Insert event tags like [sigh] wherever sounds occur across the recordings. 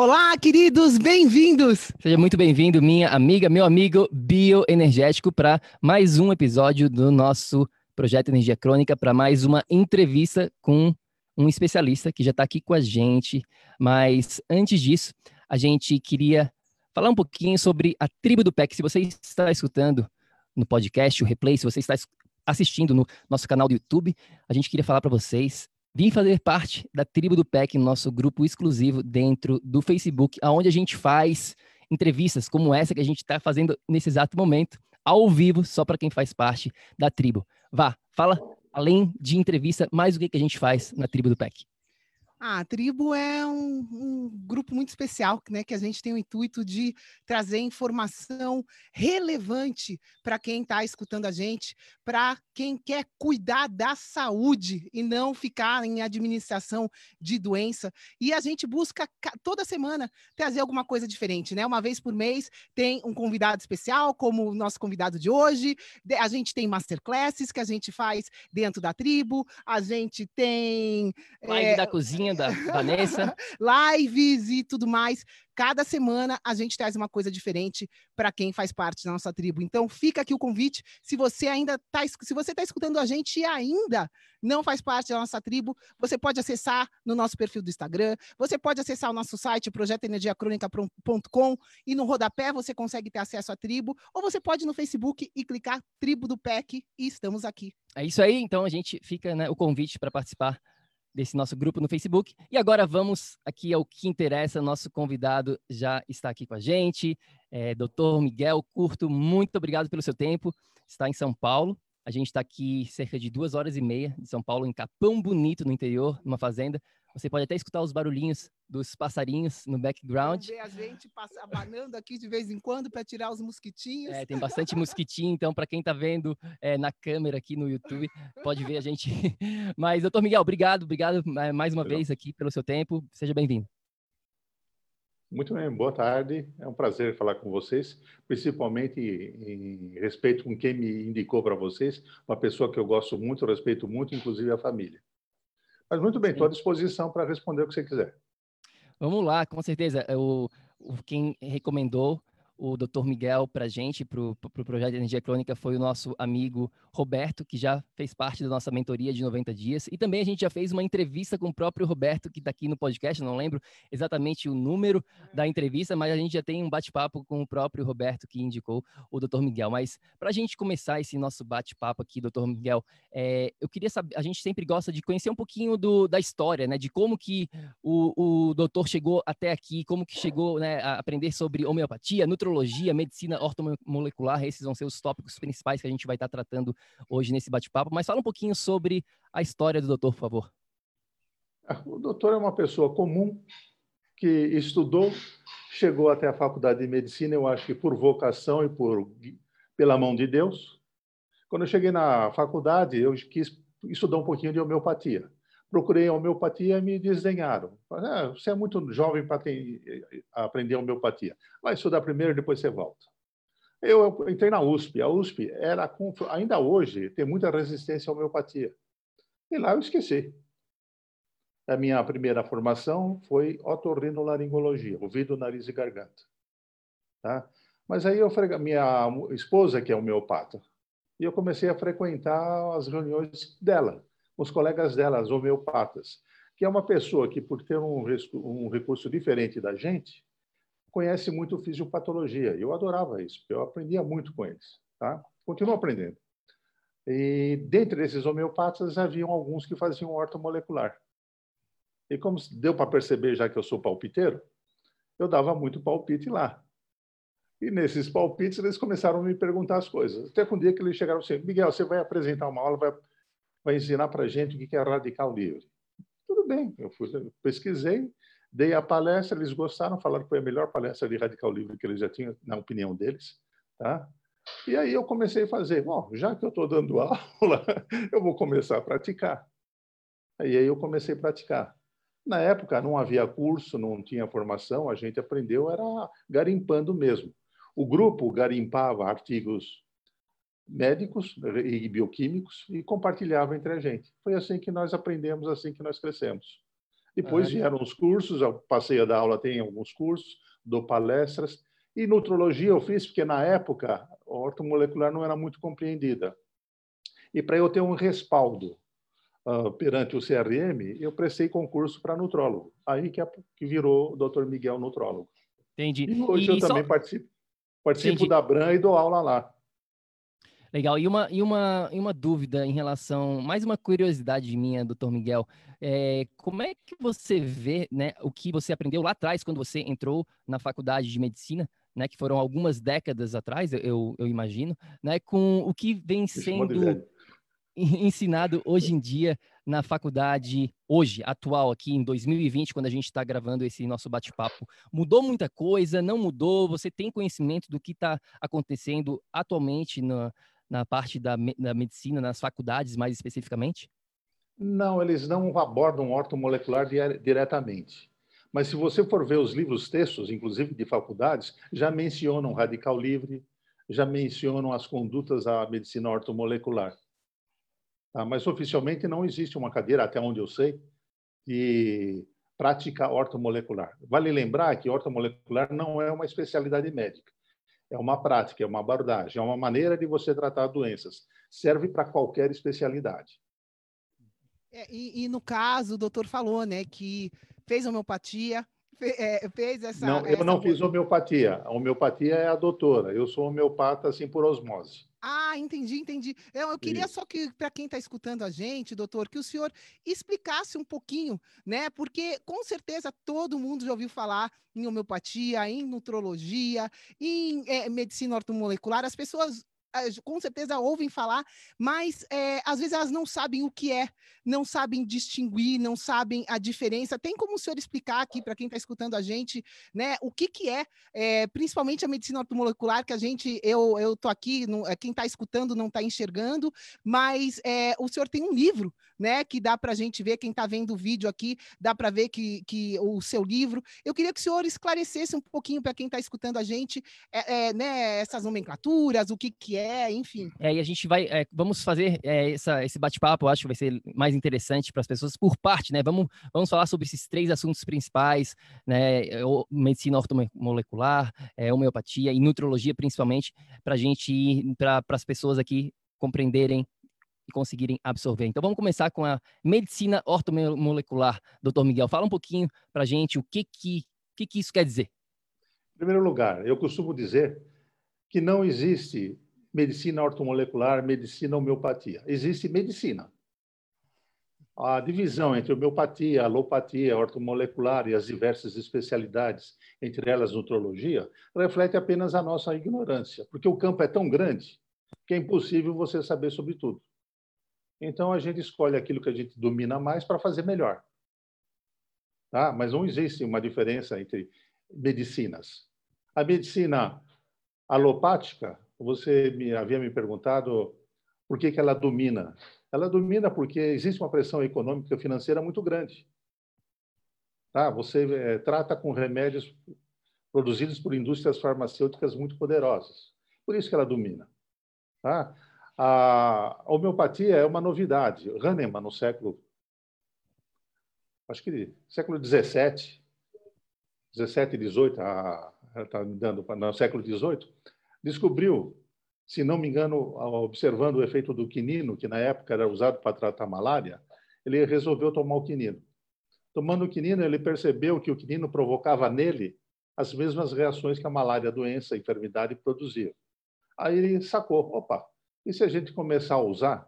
Olá, queridos, bem-vindos! Seja muito bem-vindo, minha amiga, meu amigo bioenergético, para mais um episódio do nosso Projeto Energia Crônica, para mais uma entrevista com um especialista que já está aqui com a gente. Mas antes disso, a gente queria falar um pouquinho sobre a tribo do PEC. Se você está escutando no podcast, o replay, se você está assistindo no nosso canal do YouTube, a gente queria falar para vocês Vim fazer parte da tribo do PEC, nosso grupo exclusivo dentro do Facebook, onde a gente faz entrevistas como essa que a gente está fazendo nesse exato momento, ao vivo, só para quem faz parte da tribo. Vá, fala, além de entrevista, mais o que, que a gente faz na tribo do PEC. Ah, a tribo é um, um, grupo muito especial, né? Que a gente tem o intuito de trazer informação relevante para quem está escutando a gente, para quem quer cuidar da saúde e não ficar em administração de doença. E a gente busca toda semana trazer alguma coisa diferente, né? Uma vez por mês tem um convidado especial, como o nosso convidado de hoje. A gente tem masterclasses que a gente faz dentro da tribo. A gente tem live é, da cozinha da Vanessa. [laughs] Lives e tudo mais. Cada semana a gente traz uma coisa diferente para quem faz parte da nossa tribo. Então fica aqui o convite. Se você ainda está, se você está escutando a gente e ainda não faz parte da nossa tribo, você pode acessar no nosso perfil do Instagram, você pode acessar o nosso site projetoenergiacronica.com e no rodapé você consegue ter acesso à tribo, ou você pode ir no Facebook e clicar Tribo do PEC e estamos aqui. É isso aí, então a gente fica né, o convite para participar desse nosso grupo no Facebook. E agora vamos aqui ao que interessa. Nosso convidado já está aqui com a gente, é, Dr. Miguel Curto. Muito obrigado pelo seu tempo. Está em São Paulo. A gente está aqui cerca de duas horas e meia de São Paulo, em Capão Bonito, no interior, numa fazenda. Você pode até escutar os barulhinhos dos passarinhos no background. Ver a gente passa, abanando aqui de vez em quando para tirar os mosquitinhos. É, tem bastante mosquitinho, então para quem está vendo é, na câmera aqui no YouTube, pode ver a gente. [laughs] Mas, doutor Miguel, obrigado, obrigado mais uma vez aqui pelo seu tempo. Seja bem-vindo. Muito bem, boa tarde. É um prazer falar com vocês, principalmente em respeito com quem me indicou para vocês, uma pessoa que eu gosto muito, respeito muito, inclusive a família. Mas muito bem, estou à disposição para responder o que você quiser. Vamos lá, com certeza. O quem recomendou o Dr. Miguel para a gente, para o pro projeto de Energia Crônica, foi o nosso amigo Roberto, que já fez parte da nossa mentoria de 90 dias. E também a gente já fez uma entrevista com o próprio Roberto, que está aqui no podcast, não lembro exatamente o número da entrevista, mas a gente já tem um bate-papo com o próprio Roberto, que indicou o Dr. Miguel. Mas para a gente começar esse nosso bate-papo aqui, Dr. Miguel, é, eu queria saber, a gente sempre gosta de conhecer um pouquinho do, da história, né, de como que o, o doutor chegou até aqui, como que chegou né, a aprender sobre homeopatia, nutrologia, nutrologia, medicina ortomolecular, esses vão ser os tópicos principais que a gente vai estar tratando hoje nesse bate-papo. Mas fala um pouquinho sobre a história do doutor, por favor. O doutor é uma pessoa comum que estudou, chegou até a faculdade de medicina, eu acho que por vocação e por pela mão de Deus. Quando eu cheguei na faculdade, eu quis estudar um pouquinho de homeopatia procurei a homeopatia e me desdenharam. Ah, você é muito jovem para aprender homeopatia. Vai estudar primeiro, depois você volta. Eu entrei na USP. A USP era ainda hoje tem muita resistência à homeopatia. E lá eu esqueci. A minha primeira formação foi otorrinolaringologia, ouvido, nariz e garganta. Tá? Mas aí eu minha esposa que é homeopata, e eu comecei a frequentar as reuniões dela, os colegas dela, as homeopatas, que é uma pessoa que, por ter um, um recurso diferente da gente, conhece muito fisiopatologia. Eu adorava isso, eu aprendia muito com eles. Tá? Continuo aprendendo. E dentre esses homeopatas, haviam alguns que faziam ortomolecular. E como deu para perceber, já que eu sou palpiteiro, eu dava muito palpite lá. E nesses palpites, eles começaram a me perguntar as coisas. Até que um dia que eles chegaram assim, Miguel, você vai apresentar uma aula, vai, vai ensinar para a gente o que é radical livre. Tudo bem, eu fui, pesquisei, dei a palestra, eles gostaram, falaram que foi a melhor palestra de radical livre que eles já tinham, na opinião deles. Tá? E aí eu comecei a fazer, bom, já que eu estou dando [laughs] aula, eu vou começar a praticar. E aí eu comecei a praticar. Na época não havia curso, não tinha formação, a gente aprendeu era garimpando mesmo. O grupo garimpava artigos médicos e bioquímicos e compartilhava entre a gente. Foi assim que nós aprendemos, assim que nós crescemos. Depois vieram os cursos, eu passei a dar aula, tem alguns cursos, dou palestras. E nutrologia eu fiz porque, na época, a ortomolecular não era muito compreendida. E para eu ter um respaldo uh, perante o CRM, eu prestei concurso para nutrólogo. Aí que, é, que virou o Dr. Miguel Nutrólogo. Entendi. E hoje e eu só... também participo, participo Entendi. da Bran e dou aula lá. Legal. E uma, e, uma, e uma dúvida em relação, mais uma curiosidade minha, doutor Miguel. É, como é que você vê né, o que você aprendeu lá atrás, quando você entrou na faculdade de medicina, né, que foram algumas décadas atrás, eu, eu imagino, né, com o que vem sendo ensinado hoje em dia na faculdade, hoje, atual, aqui em 2020, quando a gente está gravando esse nosso bate-papo? Mudou muita coisa? Não mudou? Você tem conhecimento do que está acontecendo atualmente na, na parte da, da medicina, nas faculdades mais especificamente? Não, eles não abordam ortomolecular diretamente. Mas se você for ver os livros textos, inclusive de faculdades, já mencionam radical livre, já mencionam as condutas da medicina ortomolecular. Tá? Mas oficialmente não existe uma cadeira, até onde eu sei, de prática ortomolecular. Vale lembrar que ortomolecular não é uma especialidade médica. É uma prática, é uma abordagem, é uma maneira de você tratar doenças. Serve para qualquer especialidade. É, e, e, no caso, o doutor falou, né, que fez homeopatia, é, fez essa. Não, eu essa... não fiz homeopatia. A homeopatia é a doutora. Eu sou homeopata assim por osmose. Ah, entendi, entendi. Eu, eu queria Isso. só que, para quem está escutando a gente, doutor, que o senhor explicasse um pouquinho, né? Porque com certeza todo mundo já ouviu falar em homeopatia, em nutrologia, em é, medicina ortomolecular. As pessoas com certeza ouvem falar, mas é, às vezes elas não sabem o que é, não sabem distinguir, não sabem a diferença. Tem como o senhor explicar aqui para quem está escutando a gente, né, o que, que é, é, principalmente a medicina ortomolecular, que a gente, eu eu tô aqui, não, quem está escutando não está enxergando, mas é, o senhor tem um livro, né, que dá para a gente ver, quem está vendo o vídeo aqui, dá para ver que, que o seu livro. Eu queria que o senhor esclarecesse um pouquinho para quem está escutando a gente, é, é, né, essas nomenclaturas, o que, que é, enfim. É, e a gente vai, é, vamos fazer é, essa, esse bate-papo, acho que vai ser mais interessante para as pessoas por parte, né? Vamos, vamos falar sobre esses três assuntos principais, né? Medicina ortomolecular, é, homeopatia e nutrologia, principalmente, para a gente ir para as pessoas aqui compreenderem e conseguirem absorver. Então vamos começar com a medicina ortomolecular. Doutor Miguel, fala um pouquinho para a gente o que que, que que isso quer dizer. Em primeiro lugar, eu costumo dizer que não existe medicina ortomolecular, medicina homeopatia. Existe medicina. A divisão entre homeopatia, alopatia, ortomolecular e as diversas especialidades, entre elas nutrologia, reflete apenas a nossa ignorância, porque o campo é tão grande que é impossível você saber sobre tudo. Então a gente escolhe aquilo que a gente domina mais para fazer melhor. Tá? Mas não existe uma diferença entre medicinas. A medicina alopática, você me havia me perguntado por que, que ela domina. Ela domina porque existe uma pressão econômica e financeira muito grande. Tá? Você é, trata com remédios produzidos por indústrias farmacêuticas muito poderosas. Por isso que ela domina. Tá? A homeopatia é uma novidade. Hahnemann, no século acho que século 17, 17 e 18, está me dando no século 18, descobriu, se não me engano, observando o efeito do quinino, que na época era usado para tratar malária, ele resolveu tomar o quinino. Tomando o quinino, ele percebeu que o quinino provocava nele as mesmas reações que a malária, a doença, a enfermidade produzia. Aí ele sacou, opa, e se a gente começar a usar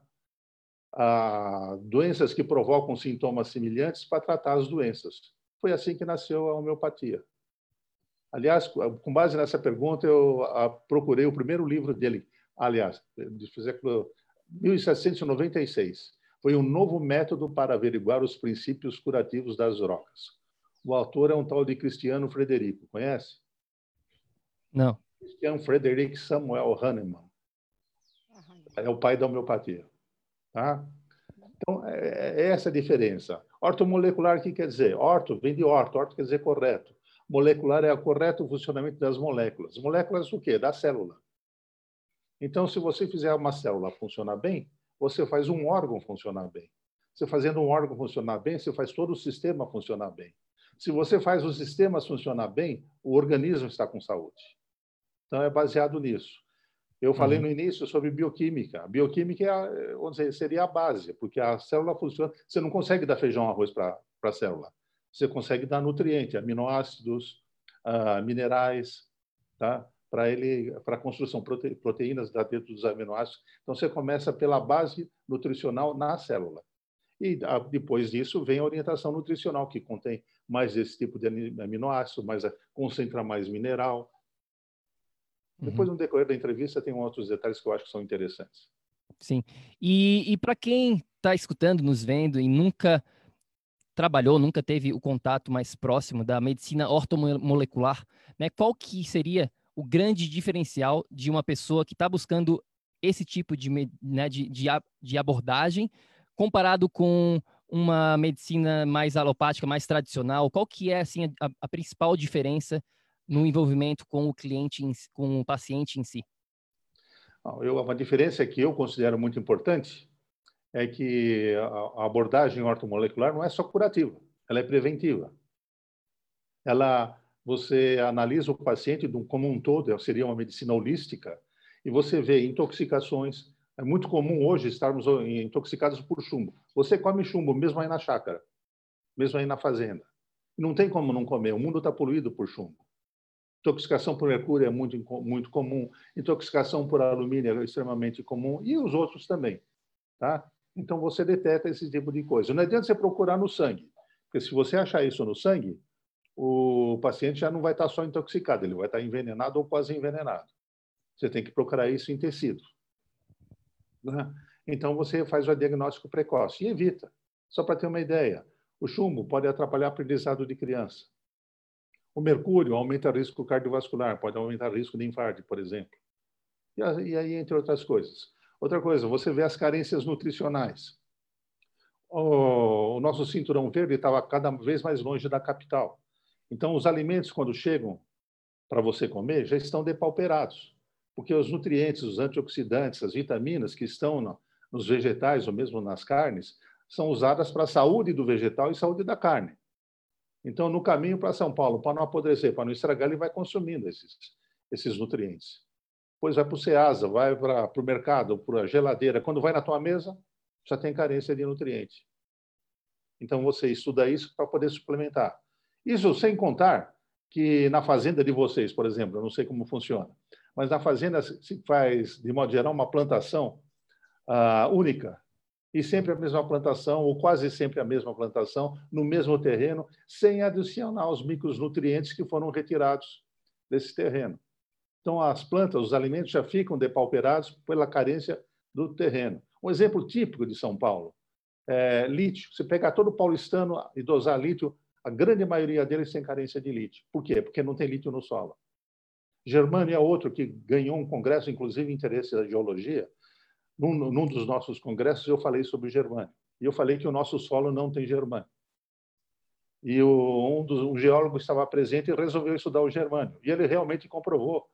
ah, doenças que provocam sintomas semelhantes para tratar as doenças? Foi assim que nasceu a homeopatia. Aliás, com base nessa pergunta, eu ah, procurei o primeiro livro dele, aliás, de 1796. Foi um novo método para averiguar os princípios curativos das rocas. O autor é um tal de Cristiano Frederico, conhece? Não. Christian Frederick Samuel Hahnemann. É o pai da homeopatia. Tá? Então, é, é essa a diferença. Ortomolecular, o que quer dizer? Orto vem de orto, orto quer dizer correto. Molecular é o correto funcionamento das moléculas. Moléculas o quê? Da célula. Então, se você fizer uma célula funcionar bem, você faz um órgão funcionar bem. Você fazendo um órgão funcionar bem, você faz todo o sistema funcionar bem. Se você faz os sistemas funcionar bem, o organismo está com saúde. Então, é baseado nisso. Eu falei uhum. no início sobre bioquímica. A bioquímica é, vamos dizer, seria a base, porque a célula funciona. Você não consegue dar feijão arroz para a célula. Você consegue dar nutriente, aminoácidos, uh, minerais, tá? para ele, para a construção prote, proteínas dentro dos aminoácidos. Então você começa pela base nutricional na célula. E a, depois disso vem a orientação nutricional que contém mais esse tipo de aminoácido, mais concentra mais mineral, depois, uhum. no decorrer da entrevista, tem outros detalhes que eu acho que são interessantes. Sim. E, e para quem está escutando, nos vendo e nunca trabalhou, nunca teve o contato mais próximo da medicina ortomolecular, né, qual que seria o grande diferencial de uma pessoa que está buscando esse tipo de, né, de, de, de abordagem comparado com uma medicina mais alopática, mais tradicional? Qual que é assim, a, a principal diferença no envolvimento com o cliente, com o paciente em si? Eu, uma diferença que eu considero muito importante é que a abordagem ortomolecular não é só curativa, ela é preventiva. Ela, você analisa o paciente como um todo, seria uma medicina holística, e você vê intoxicações. É muito comum hoje estarmos intoxicados por chumbo. Você come chumbo mesmo aí na chácara, mesmo aí na fazenda. Não tem como não comer, o mundo está poluído por chumbo. Intoxicação por mercúrio é muito, muito comum, intoxicação por alumínio é extremamente comum, e os outros também. Tá? Então, você detecta esse tipo de coisa. Não adianta você procurar no sangue, porque se você achar isso no sangue, o paciente já não vai estar só intoxicado, ele vai estar envenenado ou quase envenenado. Você tem que procurar isso em tecido. Né? Então, você faz o diagnóstico precoce e evita. Só para ter uma ideia, o chumbo pode atrapalhar o aprendizado de criança. O mercúrio aumenta o risco cardiovascular, pode aumentar o risco de infarto, por exemplo. E aí, entre outras coisas. Outra coisa, você vê as carências nutricionais. O, nosso cinturão verde estava cada vez mais longe da capital. Então, os alimentos, quando chegam para você comer, já estão depauperados, porque os nutrientes, os antioxidantes, as vitaminas que estão no, nos vegetais ou mesmo nas carnes, são usadas para a saúde do vegetal e saúde da carne. Então, no caminho para São Paulo, para não apodrecer, para não estragar, ele vai consumindo esses, esses nutrientes. Depois vai para o Ceasa, vai para o mercado, para a geladeira. Quando vai na tua mesa, já tem carência de nutriente. Então, você estuda isso para poder suplementar. Isso sem contar que na fazenda de vocês, por exemplo, eu não sei como funciona, mas na fazenda se faz, de modo geral, uma plantação uh, única e sempre a mesma plantação, ou quase sempre a mesma plantação, no mesmo terreno, sem adicionar os micronutrientes que foram retirados desse terreno. Então, as plantas, os alimentos já ficam depauperados pela carência do terreno. Um exemplo típico de São Paulo é lítio. Se pegar todo paulistano e dosar lítio, a grande maioria deles tem carência de lítio. Por quê? Porque não tem lítio no solo. Germânia é outro que ganhou um congresso, inclusive interesse da geologia, num, num dos nossos congressos, eu falei sobre germânio. E eu falei que o nosso solo não tem germânio. E o, um dos um geólogo estava presente e resolveu estudar o germânio. E ele realmente comprovou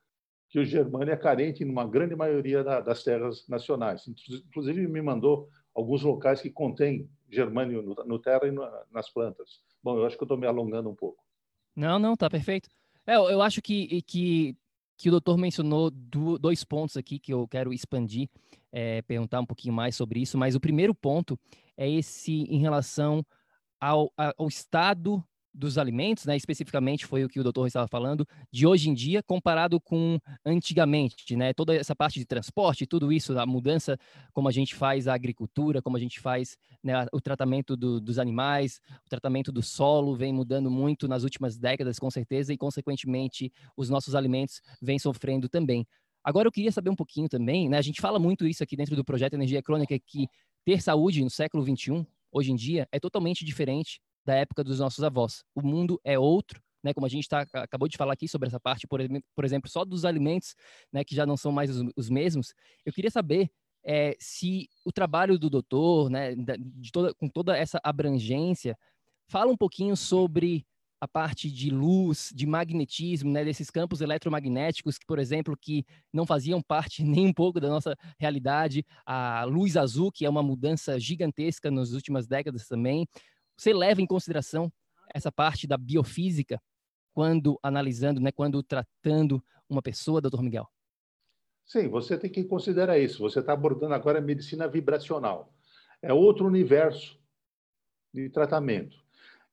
que o germânio é carente em uma grande maioria da, das terras nacionais. Inclusive, me mandou alguns locais que contêm germânio no, no terra e nas plantas. Bom, eu acho que estou me alongando um pouco. Não, não, tá perfeito. É, eu acho que, que, que o doutor mencionou do, dois pontos aqui que eu quero expandir, é, perguntar um pouquinho mais sobre isso, mas o primeiro ponto é esse em relação ao, ao estado dos alimentos, né, especificamente foi o que o doutor estava falando, de hoje em dia comparado com antigamente, né, toda essa parte de transporte, tudo isso, a mudança, como a gente faz a agricultura, como a gente faz né, o tratamento do, dos animais, o tratamento do solo vem mudando muito nas últimas décadas, com certeza, e consequentemente os nossos alimentos vêm sofrendo também. Agora eu queria saber um pouquinho também, né, a gente fala muito isso aqui dentro do projeto Energia Crônica, que ter saúde no século 21 hoje em dia é totalmente diferente da época dos nossos avós. O mundo é outro, né? Como a gente tá, acabou de falar aqui sobre essa parte, por, por exemplo, só dos alimentos, né? Que já não são mais os, os mesmos. Eu queria saber é, se o trabalho do doutor, né? De toda, com toda essa abrangência, fala um pouquinho sobre a parte de luz, de magnetismo, né, desses campos eletromagnéticos que, por exemplo, que não faziam parte [laughs] nem um pouco da nossa realidade, a luz azul, que é uma mudança gigantesca nas últimas décadas também, você leva em consideração essa parte da biofísica quando analisando, né, quando tratando uma pessoa, doutor Miguel? Sim, você tem que considerar isso. Você está abordando agora a medicina vibracional. É outro universo de tratamento.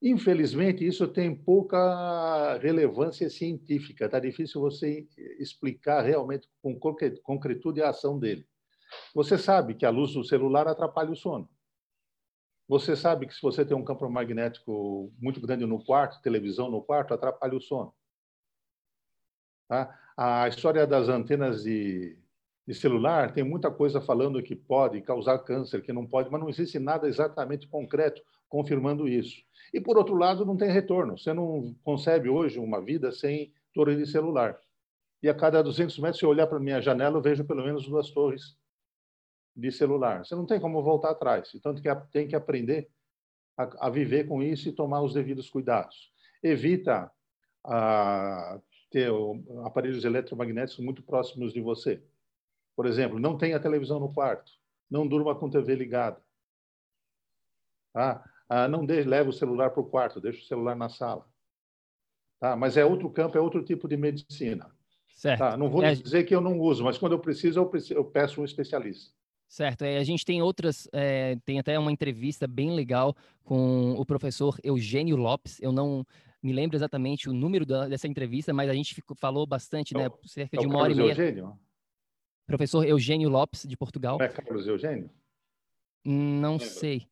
Infelizmente, isso tem pouca relevância científica. Está difícil você explicar realmente com concretude a ação dele. Você sabe que a luz do celular atrapalha o sono. Você sabe que se você tem um campo magnético muito grande no quarto, televisão no quarto, atrapalha o sono. Tá? A história das antenas de, de, celular tem muita coisa falando que pode causar câncer, que não pode, mas não existe nada exatamente concreto confirmando isso. E, por outro lado, não tem retorno. Você não concebe hoje uma vida sem torre de celular. E a cada 200 metros, se eu olhar para minha janela, eu vejo pelo menos duas torres de celular. Você não tem como voltar atrás. Então, tem que aprender a, a viver com isso e tomar os devidos cuidados. Evita a, ter aparelhos eletromagnéticos muito próximos de você. Por exemplo, não tenha televisão no quarto. Não durma com TV ligada. Tá? Ah, não de, leve o celular para o quarto, deixe o celular na sala. Tá? Mas é outro campo, é outro tipo de medicina. Certo. Tá? Não vou é... dizer que eu não uso, mas quando eu preciso, eu, preciso, eu peço um especialista. Certo, é, a gente tem outras, é, tem até uma entrevista bem legal com o professor Eugênio Lopes. Eu não me lembro exatamente o número da, dessa entrevista, mas a gente ficou, falou bastante, né? Cerca é de uma Carlos hora e meia. Eugênio? Professor Eugênio Lopes, de Portugal. Não é Carlos Eugênio? Não sei.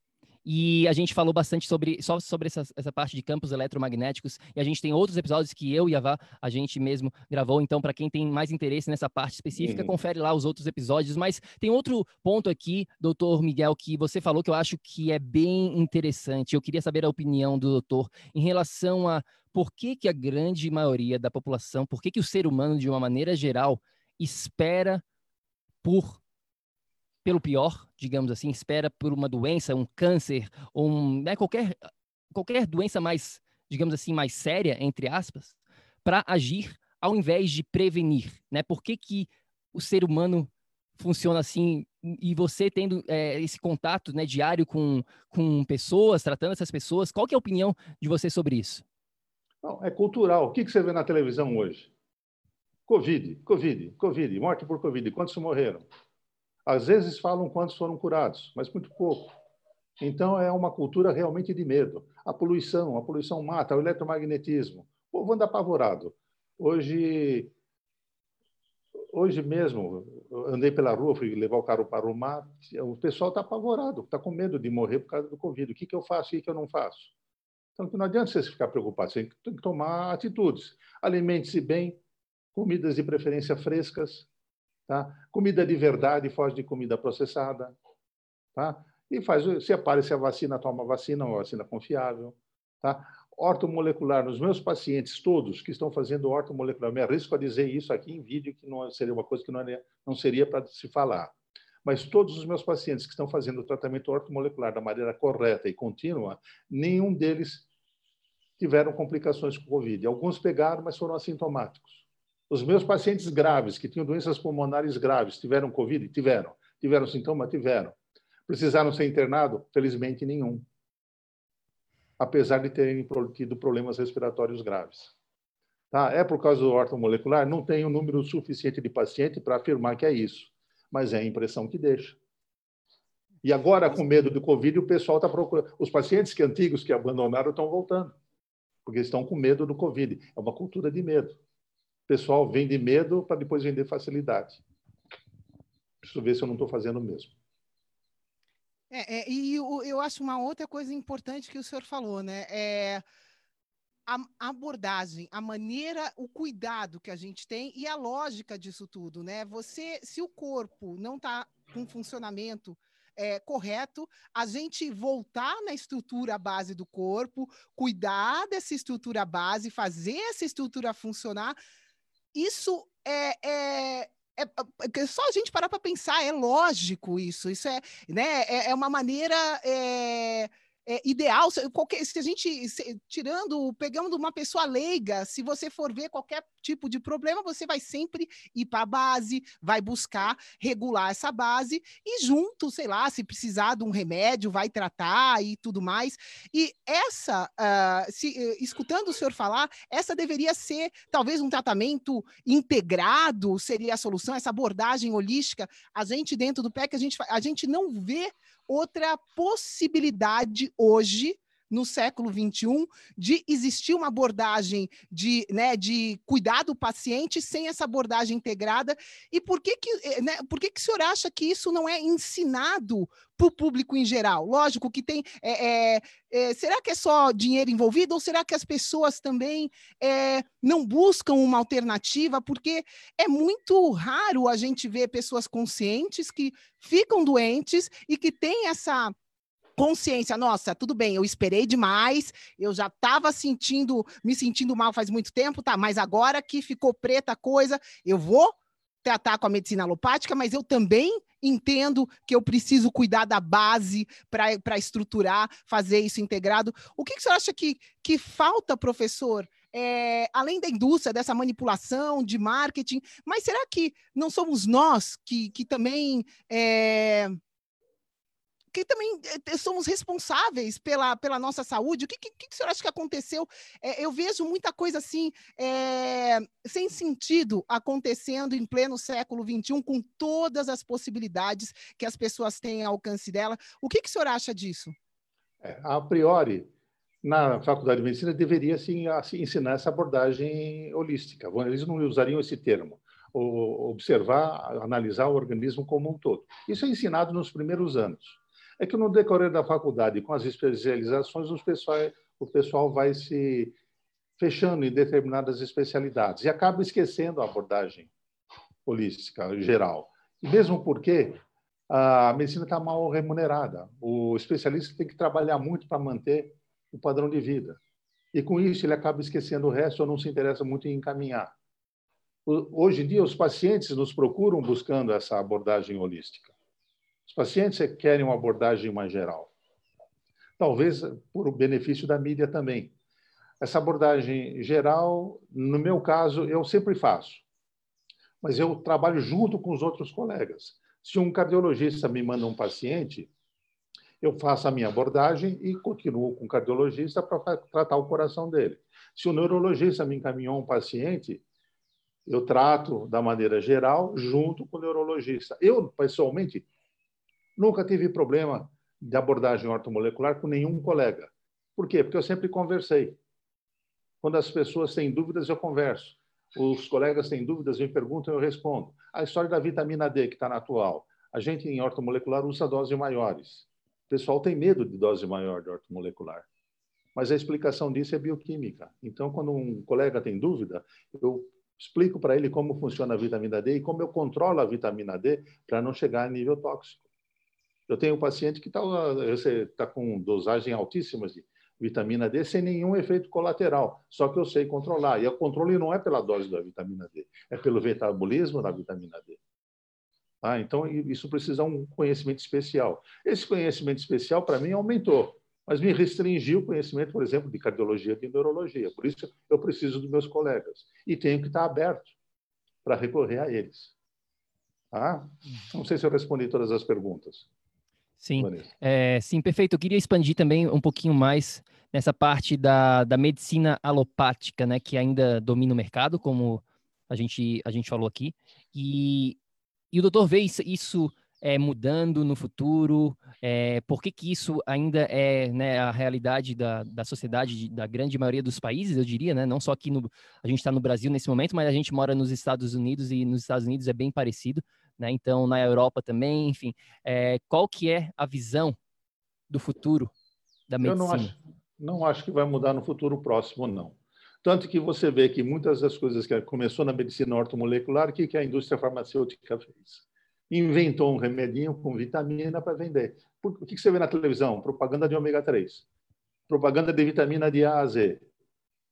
E a gente falou bastante sobre só sobre essa, essa parte de campos eletromagnéticos. E a gente tem outros episódios que eu e a Vá, a gente mesmo gravou. Então, para quem tem mais interesse nessa parte específica, uhum. confere lá os outros episódios. Mas tem outro ponto aqui, doutor Miguel, que você falou que eu acho que é bem interessante. Eu queria saber a opinião do doutor em relação a por que, que a grande maioria da população, por que, que o ser humano, de uma maneira geral, espera por pelo pior, digamos assim, espera por uma doença, um câncer, um, né, qualquer, qualquer doença mais, digamos assim, mais séria, entre aspas, para agir ao invés de prevenir, né? Por que, que o ser humano funciona assim e você tendo é, esse contato né, diário com, com pessoas, tratando essas pessoas, qual que é a opinião de você sobre isso? Não, é cultural. O que, que você vê na televisão hoje? Covid, Covid, Covid, morte por Covid. Quantos morreram? Às vezes falam quantos foram curados, mas muito pouco. Então é uma cultura realmente de medo. A poluição, a poluição mata, o eletromagnetismo. O povo anda apavorado. Hoje, hoje mesmo, andei pela rua, fui levar o carro para o mar, o pessoal está apavorado, está com medo de morrer por causa do Covid. O que, que eu faço e o que eu não faço? Então, não adianta você ficar preocupado, você tem que tomar atitudes. Alimente-se bem, comidas de preferência frescas, Tá? Comida de verdade foge de comida processada. Tá? E faz, se aparece a vacina, toma vacina, uma vacina confiável. Tá? Ortomolecular, nos meus pacientes todos que estão fazendo ortomolecular, me arrisco a dizer isso aqui em vídeo, que não seria uma coisa que não, não seria para se falar. Mas todos os meus pacientes que estão fazendo o tratamento ortomolecular da maneira correta e contínua, nenhum deles tiveram complicações com Covid. Alguns pegaram, mas foram assintomáticos. Os meus pacientes graves, que tinham doenças pulmonares graves, tiveram Covid? Tiveram. Tiveram sintoma? Tiveram. Precisaram ser internados? Felizmente, nenhum. Apesar de terem tido problemas respiratórios graves. Tá? É por causa do ortomolecular? Não tem um número suficiente de pacientes para afirmar que é isso, mas é a impressão que deixa. E agora, com medo do Covid, o pessoal está procurando. Os pacientes que antigos que abandonaram estão voltando, porque estão com medo do Covid. É uma cultura de medo. Pessoal vende medo para depois vender facilidade. Preciso ver se eu não estou fazendo o mesmo. É, é, e eu, eu, acho uma outra coisa importante que o senhor falou, né? É a abordagem, a maneira, o cuidado que a gente tem e a lógica disso tudo, né? Você, se o corpo não está com funcionamento é, correto, a gente voltar na estrutura base do corpo, cuidar dessa estrutura base, fazer essa estrutura funcionar, isso é, é é, é, só a gente parar para pensar, é lógico isso, isso é, né, é, é uma maneira é, ideal. Qualquer, se a gente, se, tirando, pegando uma pessoa leiga, se você for ver qualquer tipo de problema, você vai sempre ir para a base, vai buscar regular essa base e junto, sei lá, se precisar de um remédio, vai tratar e tudo mais. E essa, uh, se, uh, escutando o senhor falar, essa deveria ser talvez um tratamento integrado, seria a solução, essa abordagem holística. A gente dentro do PEC, a gente, a gente não vê outra possibilidade hoje no século XXI de existir uma abordagem de, né, de cuidar do paciente sem essa abordagem integrada. E por que, que, eh, né, por que, que o senhor acha que isso não é ensinado para o público em geral? Lógico que tem. É, é, é, será que é só dinheiro envolvido ou será que as pessoas também é, não buscam uma alternativa? Porque é muito raro a gente ver pessoas conscientes que ficam doentes e que têm essa consciência, nossa, tudo bem, eu esperei demais, eu já estava sentindo, me sentindo mal faz muito tempo, tá, mas agora que ficou preta a coisa, eu vou tratar com a medicina alopática, mas eu também entendo que eu preciso cuidar da base para estruturar, fazer isso integrado. O que, que você acha que, que falta, professor? É, além da indústria, dessa manipulação de marketing, mas será que não somos nós que, que também é, que também eh, somos responsáveis pela, pela nossa saúde. O que, que, que o senhor acha que aconteceu? É, eu vejo muita coisa assim, é, sem sentido, acontecendo em pleno século XXI, com todas as possibilidades que as pessoas têm ao alcance dela. O que, que o senhor acha disso? É, a priori, na Faculdade de Medicina deveria sim, ensinar essa abordagem holística. Eles não usariam esse termo. Observar, analisar o organismo como um todo. Isso é ensinado nos primeiros anos. É que no decorrer da faculdade, com as especializações, os pessoal, o pessoal vai se fechando em determinadas especialidades e acaba esquecendo a abordagem holística geral. E mesmo porque a medicina está mal remunerada. O especialista tem que trabalhar muito para manter o padrão de vida. E com isso ele acaba esquecendo o resto ou não se interessa muito em encaminhar. Hoje em dia, os pacientes nos procuram buscando essa abordagem holística. Os pacientes querem uma abordagem mais geral. Talvez por o benefício da mídia também. Essa abordagem geral, no meu caso, eu sempre faço. Mas eu trabalho junto com os outros colegas. Se um cardiologista me manda um paciente, eu faço a minha abordagem e continuo com o cardiologista para tratar o coração dele. Se o neurologista me encaminhou um paciente, eu trato da maneira geral junto com o neurologista. Eu, pessoalmente, Nunca tive problema de abordagem ortomolecular com nenhum colega. Por quê? Porque eu sempre conversei. Quando as pessoas têm dúvidas, eu converso. Os colegas têm dúvidas, me perguntam, eu respondo. A história da vitamina D, que está na atual. A gente, em ortomolecular, usa doses maiores. O pessoal tem medo de dose maior de ortomolecular. Mas a explicação disso é bioquímica. Então, quando um colega tem dúvida, eu explico para ele como funciona a vitamina D e como eu controlo a vitamina D para não chegar a nível tóxico. Eu tenho um paciente que está tá com dosagem altíssimas de vitamina D sem nenhum efeito colateral, só que eu sei controlar. E o controle não é pela dose da vitamina D, é pelo metabolismo da vitamina D. Ah, então, isso precisa de um conhecimento especial. Esse conhecimento especial, para mim, aumentou, mas me restringiu o conhecimento, por exemplo, de cardiologia e de neurologia. Por isso, eu preciso dos meus colegas. E tenho que estar aberto para recorrer a eles. Ah? Não sei se eu respondi todas as perguntas. Sim, é, sim, perfeito. Eu queria expandir também um pouquinho mais nessa parte da, da medicina alopática, né, que ainda domina o mercado, como a gente, a gente falou aqui. E, e o doutor vê isso, isso é, mudando no futuro? É, por que, que isso ainda é né, a realidade da, da sociedade, da grande maioria dos países, eu diria, né? Não só aqui no. A gente está no Brasil nesse momento, mas a gente mora nos Estados Unidos e nos Estados Unidos é bem parecido, né? Então, na Europa também, enfim. É, qual que é a visão do futuro da medicina? Eu não acho, não acho que vai mudar no futuro próximo, não. Tanto que você vê que muitas das coisas que começou na medicina ortomolecular, o que, que a indústria farmacêutica fez? inventou um remedinho com vitamina para vender. Por, o que você vê na televisão? Propaganda de ômega 3. Propaganda de vitamina de A a Z.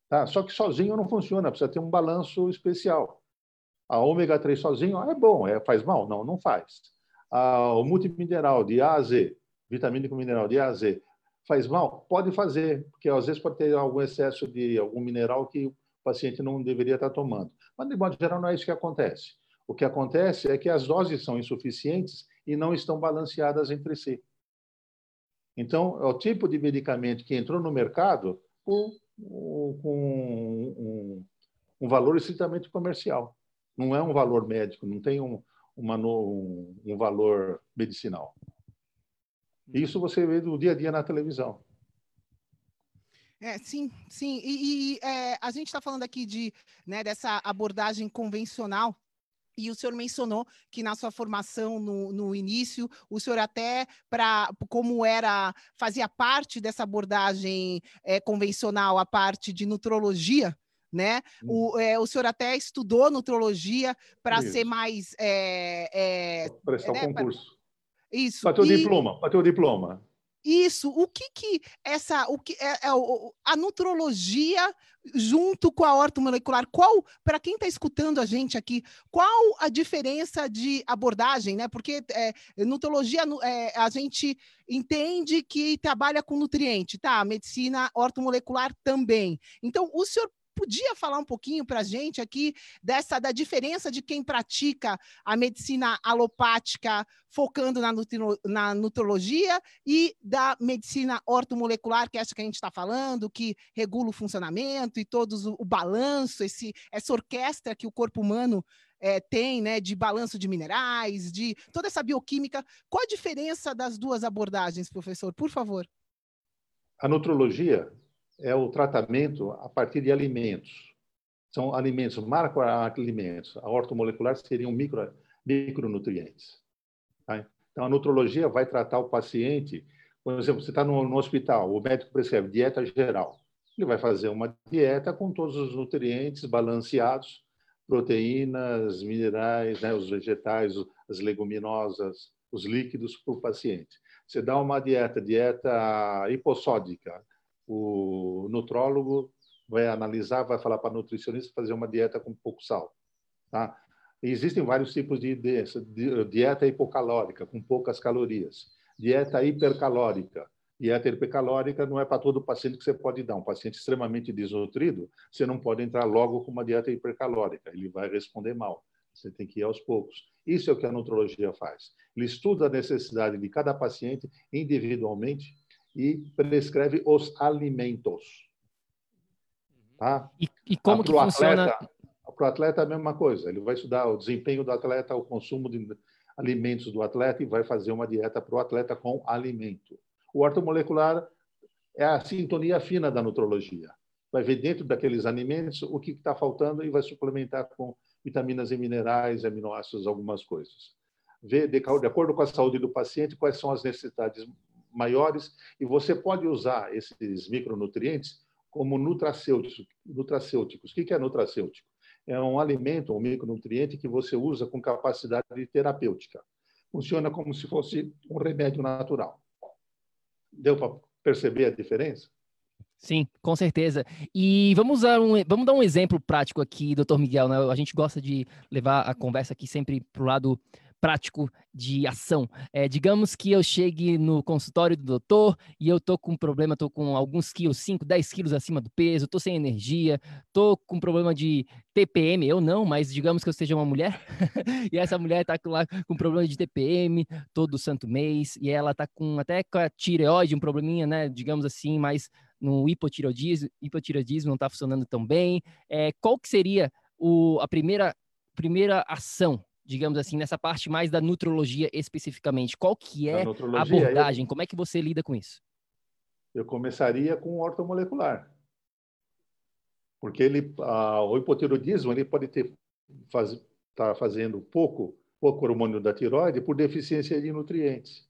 Tá? Só que sozinho não funciona, precisa ter um balanço especial. A ômega 3 sozinho é bom, é, faz mal? Não, não faz. A, o multimineral de A a Z, vitamina com mineral de A a Z, faz mal? Pode fazer, porque às vezes pode ter algum excesso de algum mineral que o paciente não deveria estar tomando. Mas, de modo geral, não é isso que acontece. O que acontece é que as doses são insuficientes e não estão balanceadas entre si. Então, é o tipo de medicamento que entrou no mercado com, um, um, valor estritamente comercial. Não é um valor médico, não tem um, uma, um, um valor medicinal. Isso você vê do dia a dia na televisão. É, sim, sim. E, e é, a gente está falando aqui de, né, dessa abordagem convencional e o senhor mencionou que na sua formação no, no início, o senhor até para como era fazia parte dessa abordagem é, convencional, a parte de nutrologia, né? O, hum. é, o senhor até estudou nutrologia para ser mais é, é, prestar né, concurso. Isso. Para ter o diploma, para ter o diploma. Isso, o que que essa, o que é, é a nutrologia junto com a ortomolecular, qual, para quem está escutando a gente aqui, qual a diferença de abordagem, né? Porque é, nutrologia é, a gente entende que trabalha com nutriente, tá? Medicina ortomolecular também. Então, o senhor podia falar um pouquinho para a gente aqui dessa da diferença de quem pratica a medicina alopática focando na, na nutrologia e da medicina ortomolecular, que é essa que a gente está falando, que regula o funcionamento e todos o, o balanço, esse, essa orquestra que o corpo humano é, tem, né, de balanço de minerais, de toda essa bioquímica. Qual a diferença das duas abordagens, professor? Por favor. A nutrologia é o tratamento a partir de alimentos. São alimentos, macroalimentos. A ortomolecular seriam micro, micronutrientes. Tá? Então, a nutrologia vai tratar o paciente, por exemplo, você está no, no, hospital, o médico prescreve dieta geral. Ele vai fazer uma dieta com todos os nutrientes balanceados, proteínas, minerais, né, os vegetais, as leguminosas, os líquidos para o paciente. Você dá uma dieta, dieta hipossódica, o nutrólogo vai analisar, vai falar para nutricionista fazer uma dieta com pouco sal. Tá? existem vários tipos de dieta hipocalórica, com poucas calorias. Dieta hipercalórica. Dieta hipercalórica não é para todo paciente que você pode dar. Um paciente extremamente desnutrido, você não pode entrar logo com uma dieta hipercalórica, ele vai responder mal. Você tem que ir aos poucos. Isso é o que a nutrologia faz. Ele estuda a necessidade de cada paciente individualmente e prescreve os alimentos. Tá? E, e como que funciona? Para o atleta é a mesma coisa. Ele vai estudar o desempenho do atleta, o consumo de alimentos do atleta e vai fazer uma dieta para o atleta com alimento. O ortomolecular é a sintonia fina da nutrologia. Vai ver dentro daqueles alimentos o que está faltando e vai suplementar com vitaminas e minerais, aminoácidos, algumas coisas. Ver, de, de acordo com a saúde do paciente, quais são as necessidades maiores e você pode usar esses micronutrientes como nutracêuticos. nutracêuticos. O que é nutracêutico? É um alimento, um micronutriente que você usa com capacidade terapêutica. Funciona como se fosse um remédio natural. Deu para perceber a diferença? Sim, com certeza. E vamos, usar um, vamos dar um exemplo prático aqui, doutor Miguel. Né? A gente gosta de levar a conversa aqui sempre para o lado prático de ação. É, digamos que eu chegue no consultório do doutor e eu tô com um problema, tô com alguns quilos, 5, 10 quilos acima do peso, tô sem energia, tô com problema de TPM, eu não, mas digamos que eu seja uma mulher, [laughs] e essa mulher tá lá com problema de TPM todo santo mês, e ela tá com até com a tireoide, um probleminha, né, digamos assim, mais no hipotireoidismo, hipotireoidismo não tá funcionando tão bem. É, qual que seria o, a primeira, primeira ação digamos assim, nessa parte mais da nutrologia especificamente? Qual que é a abordagem? Eu... Como é que você lida com isso? Eu começaria com o ortomolecular. Porque ele, a, o hipotiroidismo ele pode ter faz, tá fazendo pouco, pouco hormônio da tiroide por deficiência de nutrientes.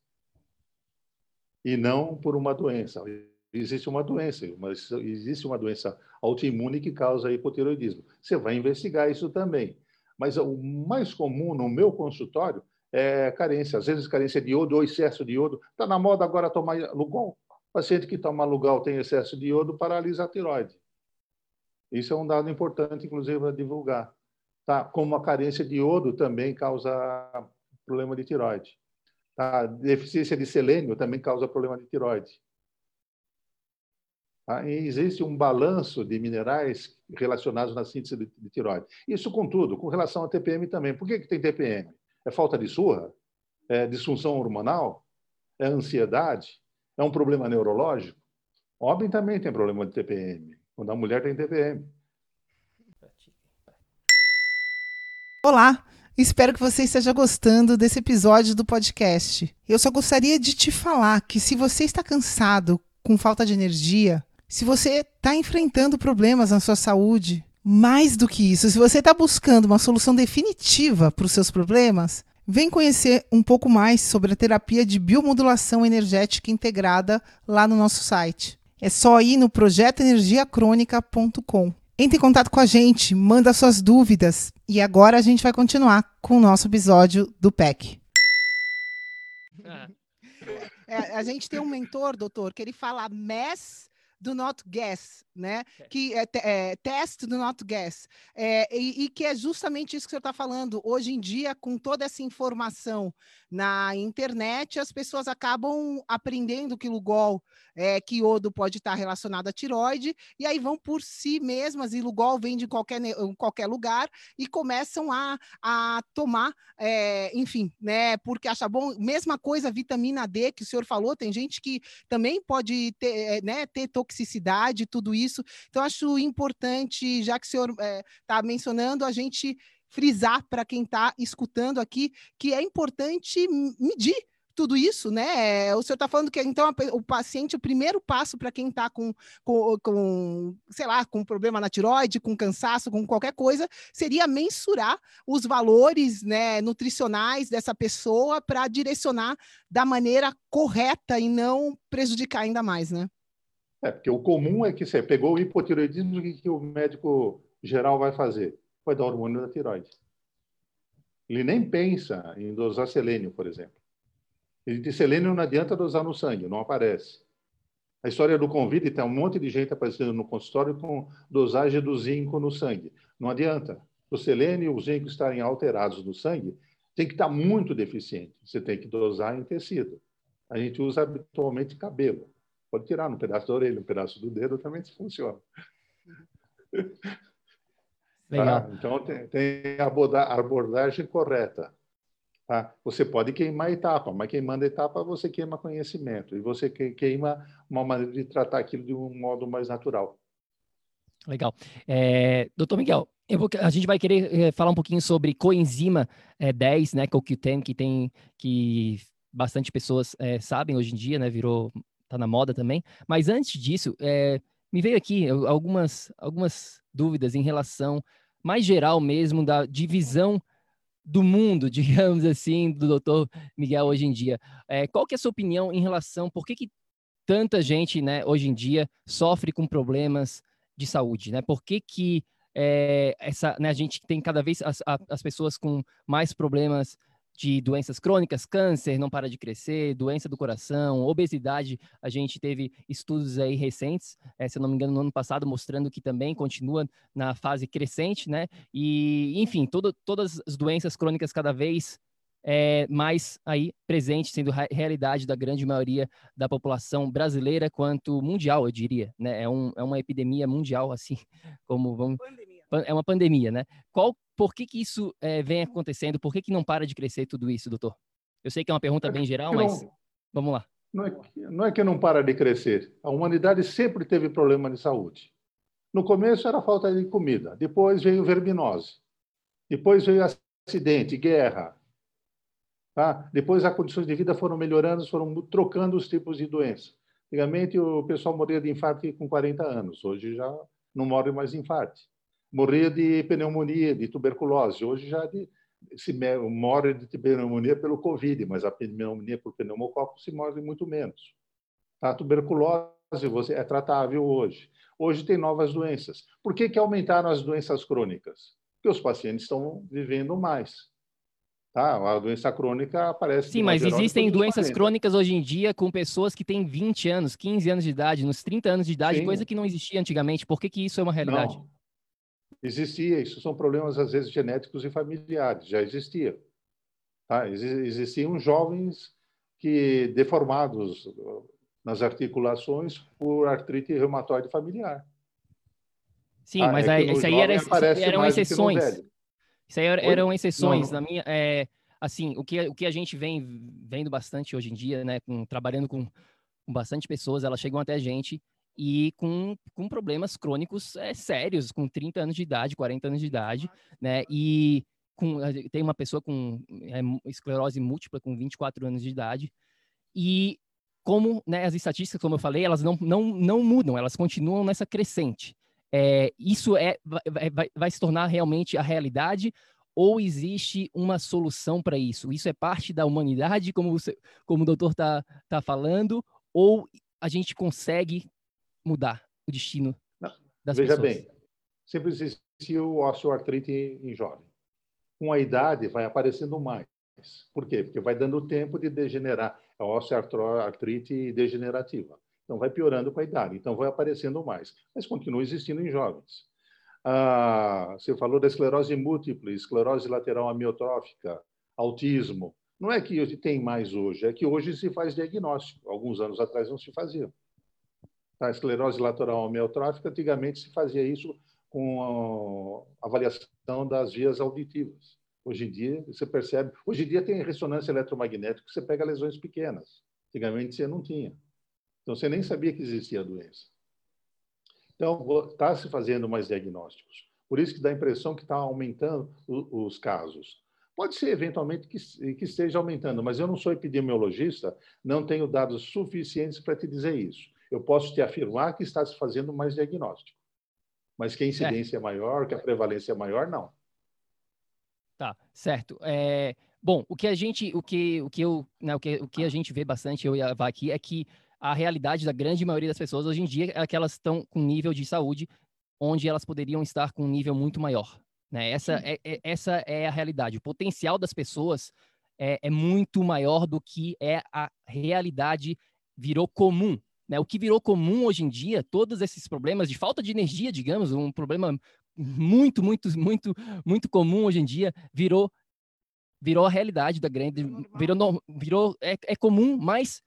E não por uma doença. Existe uma doença, mas existe uma doença autoimune que causa hipotiroidismo. Você vai investigar isso também. Mas o mais comum no meu consultório é carência, às vezes carência de iodo ou excesso de iodo. Está na moda agora tomar Lugol. O paciente que toma Lugol tem excesso de iodo, paralisa a tiroide. Isso é um dado importante, inclusive, para divulgar. Tá? Como a carência de iodo também causa problema de tiroide. Tá? Deficiência de selênio também causa problema de tiroide. Tá? Existe um balanço de minerais relacionados na síntese de, de tiroide. Isso, contudo, com relação à TPM também. Por que, que tem TPM? É falta de surra? É disfunção hormonal? É ansiedade? É um problema neurológico? Homem também tem problema de TPM. Quando a mulher tem TPM. Olá, espero que você esteja gostando desse episódio do podcast. Eu só gostaria de te falar que se você está cansado, com falta de energia, se você está enfrentando problemas na sua saúde, mais do que isso, se você está buscando uma solução definitiva para os seus problemas, vem conhecer um pouco mais sobre a terapia de biomodulação energética integrada lá no nosso site. É só ir no projetoenergiacronica.com. Entre em contato com a gente, manda suas dúvidas e agora a gente vai continuar com o nosso episódio do PEC. É, a gente tem um mentor, doutor, que ele fala MES do not guess, né? É. Que é, é test do not guess. É, e, e, que é justamente isso que você está falando. Hoje em dia, com toda essa informação na internet, as pessoas acabam aprendendo que Lugol, é, que iodo pode estar relacionado à tiroide, e aí vão por si mesmas, e Lugol vem de qualquer, qualquer lugar, e começam a, a tomar, é, enfim, né? Porque acha bom. Mesma coisa, vitamina D, que o senhor falou, tem gente que também pode ter, é, né, ter toxicidade, tudo isso. Então, acho importante, já que o senhor está é, mencionando, a gente frisar para quem está escutando aqui que é importante medir tudo isso, né? O senhor está falando que então o paciente, o primeiro passo para quem está com, com, com, sei lá, com problema na tiroide, com cansaço, com qualquer coisa, seria mensurar os valores né, nutricionais dessa pessoa para direcionar da maneira correta e não prejudicar ainda mais, né? É, porque o comum é que você pegou o hipotiroidismo, o que o médico geral vai fazer? Vai dar hormônio da tiroide. Ele nem pensa em dosar selênio, por exemplo. Ele diz selênio não adianta dosar no sangue, não aparece. A história do convite tem um monte de gente aparecendo no consultório com dosagem do zinco no sangue. Não adianta. O selênio e o zinco estarem alterados no sangue, tem que estar muito deficiente. Você tem que dosar em tecido. A gente usa habitualmente cabelo. Pode tirar um pedaço da orelha, um pedaço do dedo, também funciona. [laughs] Legal. Tá? Então, tem, tem, a abordagem correta. Tá? Você pode queimar etapa, mas queimando etapa, você queima conhecimento. E você queima uma maneira de tratar aquilo de um modo mais natural. Legal. É, doutor Miguel, vou, a gente vai querer é, falar um pouquinho sobre coenzima é, 10, né, CoQ10, que tem que bastante pessoas é, sabem hoje em dia, né, virou tá na moda também. Mas antes disso, é, me veio aqui algumas, algumas dúvidas em relação mais geral mesmo da divisão do mundo, [laughs] digamos assim, do doutor Miguel hoje em dia. É, qual que é a sua opinião em relação, por que, que tanta gente, né, hoje em dia, sofre com problemas de saúde, né? Por que que é, essa, né, a gente tem cada vez as, as pessoas com mais problemas de doenças crônicas, câncer não para de crescer, doença do coração, obesidade. A gente teve estudos aí recentes, é, se eu não me engano, no ano passado, mostrando que também continua na fase crescente, né? E, enfim, todo, todas as doenças crônicas cada vez é, mais aí presente, sendo realidade da grande maioria da população brasileira quanto mundial, eu diria, né? É, um, é uma epidemia mundial, assim, [laughs] como vamos... Pandemia. É uma pandemia, né? Qual, por que que isso é, vem acontecendo? Por que que não para de crescer tudo isso, doutor? Eu sei que é uma pergunta bem geral, mas vamos lá. Não é, que, não é que não para de crescer. A humanidade sempre teve problema de saúde. No começo era falta de comida, depois veio verminose, depois veio acidente, guerra, Tá? Depois as condições de vida foram melhorando, foram trocando os tipos de doença. Antigamente o pessoal morria de infarto com 40 anos, hoje já não morre mais de infarto. Morria de pneumonia, de tuberculose, hoje já de, se morre de pneumonia pelo Covid, mas a pneumonia por pneumococo se morre muito menos. A tuberculose você é tratável hoje. Hoje tem novas doenças. Por que, que aumentaram as doenças crônicas? Porque os pacientes estão vivendo mais. Tá? A doença crônica aparece. Sim, mas existem doenças crônicas hoje em dia com pessoas que têm 20 anos, 15 anos de idade, nos 30 anos de idade, Sim. coisa que não existia antigamente. Por que, que isso é uma realidade? Não. Existia, isso são problemas às vezes genéticos e familiares, já existia. Tá? Existiam jovens que deformados nas articulações por artrite reumatoide familiar. Sim, ah, mas é aí, isso aí era, eram exceções. Isso aí eram exceções. Na minha, é, assim, o que, o que a gente vem vendo bastante hoje em dia, né, com, trabalhando com, com bastante pessoas, elas chegam até a gente e com, com problemas crônicos é, sérios, com 30 anos de idade, 40 anos de idade, né, e com, tem uma pessoa com é, esclerose múltipla com 24 anos de idade, e como né, as estatísticas, como eu falei, elas não, não, não mudam, elas continuam nessa crescente é, isso é, vai, vai, vai se tornar realmente a realidade ou existe uma solução para isso? Isso é parte da humanidade, como, você, como o doutor está tá falando, ou a gente consegue mudar o destino Não, das veja pessoas? Veja bem, sempre existiu osteoartrite em jovem. Com a idade, vai aparecendo mais. Por quê? Porque vai dando tempo de degenerar. É a osteoartrite degenerativa. Então, vai piorando com a idade, então vai aparecendo mais, mas continua existindo em jovens. Ah, você falou da esclerose múltipla, esclerose lateral amiotrófica, autismo. Não é que tem mais hoje, é que hoje se faz diagnóstico. Alguns anos atrás não se fazia. A esclerose lateral amiotrófica, antigamente se fazia isso com avaliação das vias auditivas. Hoje em dia, você percebe. Hoje em dia tem ressonância eletromagnética, você pega lesões pequenas. Antigamente você não tinha. Então, você nem sabia que existia a doença. Então, está se fazendo mais diagnósticos. Por isso que dá a impressão que está aumentando os casos. Pode ser, eventualmente, que, que esteja aumentando, mas eu não sou epidemiologista, não tenho dados suficientes para te dizer isso. Eu posso te afirmar que está se fazendo mais diagnóstico. Mas que a incidência é, é maior, que a prevalência é maior, não. Tá, certo. É, bom, o que a gente, o que, o que eu, né, o que, o que a gente vê bastante, eu e a Vá aqui, é que a realidade da grande maioria das pessoas hoje em dia é que elas estão com nível de saúde onde elas poderiam estar com um nível muito maior. Né? Essa, é, é, essa é a realidade. O potencial das pessoas é, é, muito maior do que é a realidade virou comum. Né? O que virou comum hoje em dia, todos esses problemas de falta de energia, digamos, um problema muito, muito, muito, muito comum hoje em dia, virou virou a realidade da grande, virou, virou é, é comum, mas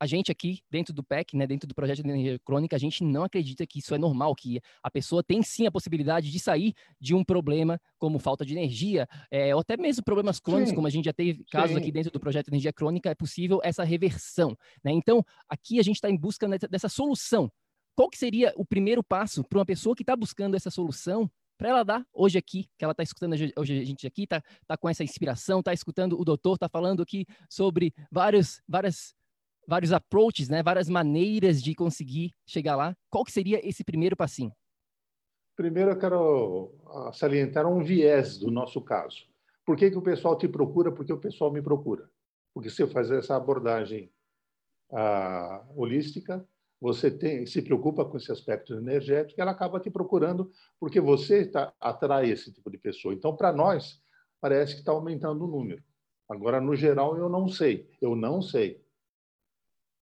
a gente aqui, dentro do PEC, né, dentro do projeto de energia crônica, a gente não acredita que isso é normal, que a pessoa tem sim a possibilidade de sair de um problema como falta de energia, é, ou até mesmo problemas crônicos, sim, como a gente já teve casos sim. aqui dentro do projeto de energia crônica, é possível essa reversão. Né? Então, aqui a gente está em busca dessa solução. Qual que seria o primeiro passo para uma pessoa que está buscando essa solução para ela dar hoje aqui, que ela está escutando hoje a gente aqui, está tá com essa inspiração, está escutando o doutor, está falando aqui sobre vários, várias vários approaches, né, várias maneiras de conseguir chegar lá. Qual que seria esse primeiro passinho? Primeiro, eu quero ah, salientar um viés do nosso caso. Por que, que o pessoal te procura? Porque o pessoal me procura. Porque se eu fazer essa abordagem ah, holística, você tem, se preocupa com esse aspecto energético, ela acaba te procurando porque você tá, atrai esse tipo de pessoa. Então, para nós, parece que está aumentando o número. Agora, no geral, eu não sei. Eu não sei.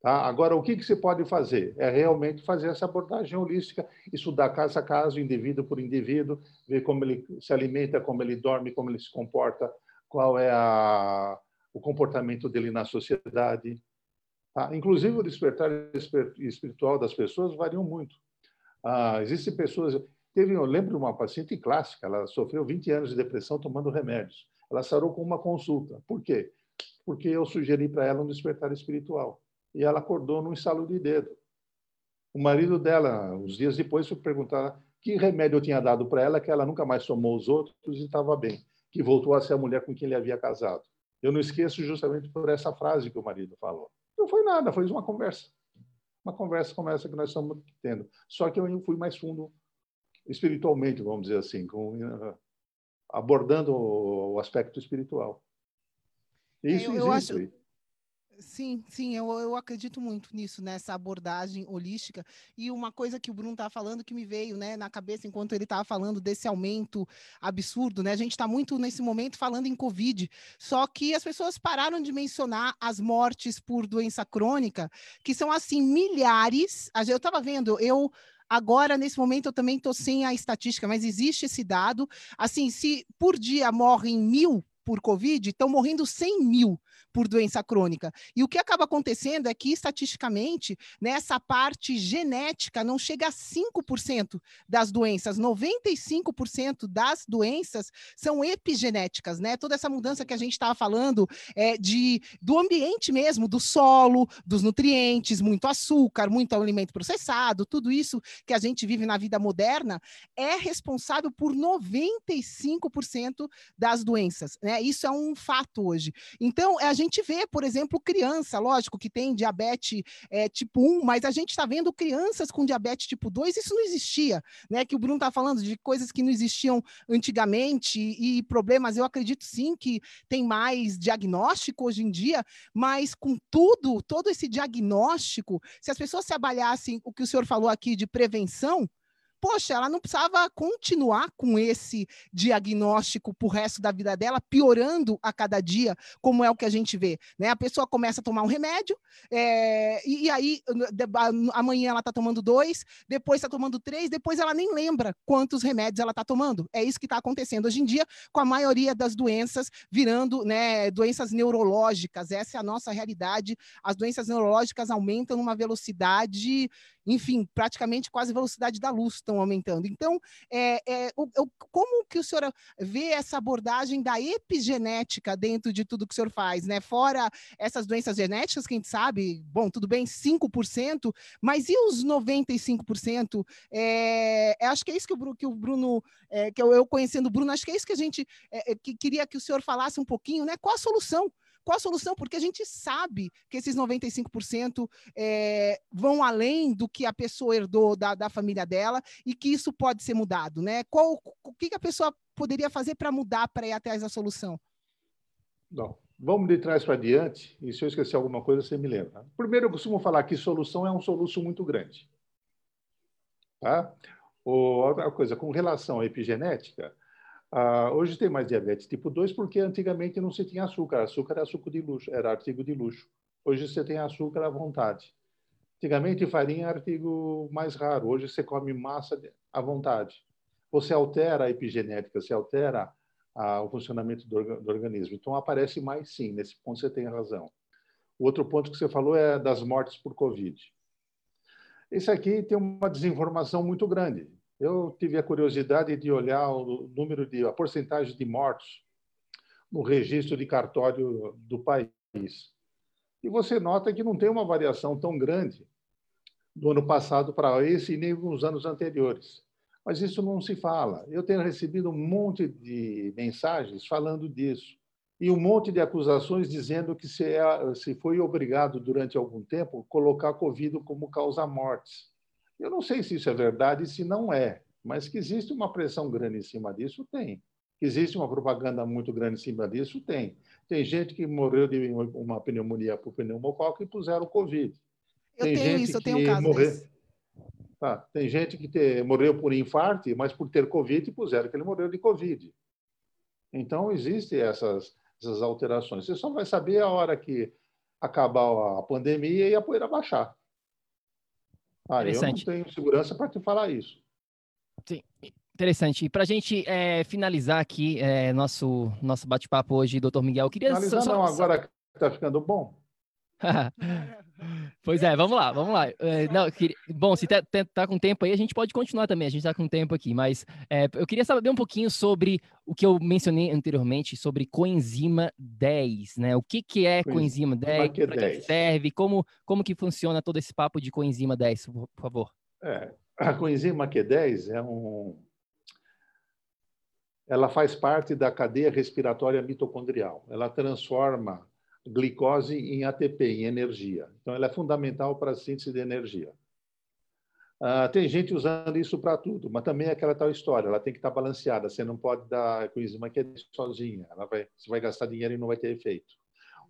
Tá? Agora, o que, que você pode fazer? É realmente fazer essa abordagem holística, estudar caso a caso, indivíduo por indivíduo, ver como ele se alimenta, como ele dorme, como ele se comporta, qual é a, o comportamento dele na sociedade. Tá? Inclusive, o despertar espiritual das pessoas variam muito. Ah, existem pessoas. Teve, eu lembro de uma paciente clássica, ela sofreu 20 anos de depressão tomando remédios. Ela sarou com uma consulta. Por quê? Porque eu sugeri para ela um despertar espiritual. E ela acordou num estalo de dedo. O marido dela, uns dias depois, perguntar que remédio eu tinha dado para ela, que ela nunca mais tomou os outros e estava bem, que voltou a ser a mulher com quem ele havia casado. Eu não esqueço justamente por essa frase que o marido falou. Não foi nada, foi uma conversa. Uma conversa como essa que nós estamos tendo. Só que eu fui mais fundo espiritualmente, vamos dizer assim, com, abordando o aspecto espiritual. Isso eu, eu existe. Acho... Sim, sim, eu, eu acredito muito nisso, nessa abordagem holística. E uma coisa que o Bruno estava falando que me veio né, na cabeça enquanto ele estava falando desse aumento absurdo, né? A gente está muito nesse momento falando em Covid, só que as pessoas pararam de mencionar as mortes por doença crônica, que são assim, milhares. Eu estava vendo, eu Agora, nesse momento, eu também estou sem a estatística, mas existe esse dado. Assim, se por dia morrem mil por Covid, estão morrendo 100 mil por doença crônica. E o que acaba acontecendo é que, estatisticamente, nessa né, parte genética não chega a 5% das doenças. 95% das doenças são epigenéticas, né? Toda essa mudança que a gente estava falando é de do ambiente mesmo, do solo, dos nutrientes, muito açúcar, muito alimento processado, tudo isso que a gente vive na vida moderna é responsável por 95% das doenças, né? Isso é um fato hoje. Então, a gente vê, por exemplo, criança, lógico que tem diabetes é, tipo 1, mas a gente está vendo crianças com diabetes tipo 2, isso não existia, né? Que o Bruno está falando de coisas que não existiam antigamente e problemas. Eu acredito sim que tem mais diagnóstico hoje em dia, mas com tudo, todo esse diagnóstico, se as pessoas se avaliassem o que o senhor falou aqui de prevenção, poxa, ela não precisava continuar com esse diagnóstico para o resto da vida dela, piorando a cada dia, como é o que a gente vê. Né? A pessoa começa a tomar um remédio, é, e, e, aí amanhã ela está tomando dois, depois está tomando três, depois ela nem lembra quantos remédios ela está tomando. É isso que está acontecendo hoje em dia, com a maioria das doenças virando né, doenças neurológicas. Essa é a nossa realidade. As doenças neurológicas aumentam numa velocidade enfim, praticamente quase a velocidade da luz estão aumentando. Então, é, é, o, o, como que o senhor vê essa abordagem da epigenética dentro de tudo que o senhor faz, né? Fora essas doenças genéticas que a gente sabe, bom, tudo bem, 5%, mas e os 95%? É, é, acho que é isso que o, que o Bruno, é, que eu, eu, conhecendo o Bruno, acho que é isso que a gente é, é, que queria que o senhor falasse um pouquinho, né? Qual a solução? Qual a solução? Porque a gente sabe que esses 95% é, vão além do que a pessoa herdou da, da família dela e que isso pode ser mudado, né? Qual, o que, a pessoa poderia fazer para mudar para ir atrás da solução? Não. Vamos de trás para diante, e se eu esquecer alguma coisa, você me lembra. Primeiro, eu costumo falar que solução é um soluço muito grande. Tá? outra coisa, com relação à epigenética, ah, hoje tem mais diabetes tipo 2 porque antigamente não se tinha açúcar. Açúcar era açúcar de luxo, era artigo de luxo. Hoje você tem açúcar à vontade. Antigamente farinha era artigo mais raro. Hoje você come massa à vontade. Você altera a epigenética, você altera ah, o funcionamento do, do organismo. Então aparece mais sim, nesse ponto você tem razão. O outro ponto que você falou é das mortes por Covid. Esse aqui tem uma desinformação muito grande. Eu tive a curiosidade de olhar o número de a porcentagem de mortos no registro de cartório do país. E você nota que não tem uma variação tão grande do ano passado para esse e nem nos anos anteriores. Mas isso não se fala. Eu tenho recebido um monte de mensagens falando disso e um monte de acusações dizendo que se, é, se foi obrigado durante algum tempo colocar Covid como causa mortes. Eu não sei se isso é verdade e se não é, mas que existe uma pressão grande em cima disso, tem. Que existe uma propaganda muito grande em cima disso, tem. Tem gente que morreu de uma pneumonia por pneumococo e puseram Covid. Eu tem tenho isso, eu tenho um caso morreu... desse. Tá. Tem gente que te... morreu por infarto, mas por ter Covid puseram que ele morreu de Covid. Então, existem essas, essas alterações. Você só vai saber a hora que acabar a pandemia e a poeira baixar. Ah, eu não tenho segurança para te falar isso. Sim. Interessante. E para a gente é, finalizar aqui é, nosso, nosso bate-papo hoje, doutor Miguel, eu queria... Finalizar só, não, só... agora que está ficando bom. [laughs] pois é, vamos lá, vamos lá. É, não, queria... Bom, se tá, tá, tá, com tempo aí, a gente pode continuar também, a gente está com tempo aqui, mas é, eu queria saber um pouquinho sobre o que eu mencionei anteriormente, sobre coenzima 10, né? O que, que é coenzima 10, para que serve, como, como que funciona todo esse papo de coenzima 10, por favor? É, a coenzima Q10 é um, ela faz parte da cadeia respiratória mitocondrial. Ela transforma glicose em ATP, em energia. Então, ela é fundamental para a síntese de energia. Uh, tem gente usando isso para tudo, mas também é aquela tal história, ela tem que estar balanceada. Você não pode dar coenzima Q10 sozinha, ela vai, você vai gastar dinheiro e não vai ter efeito.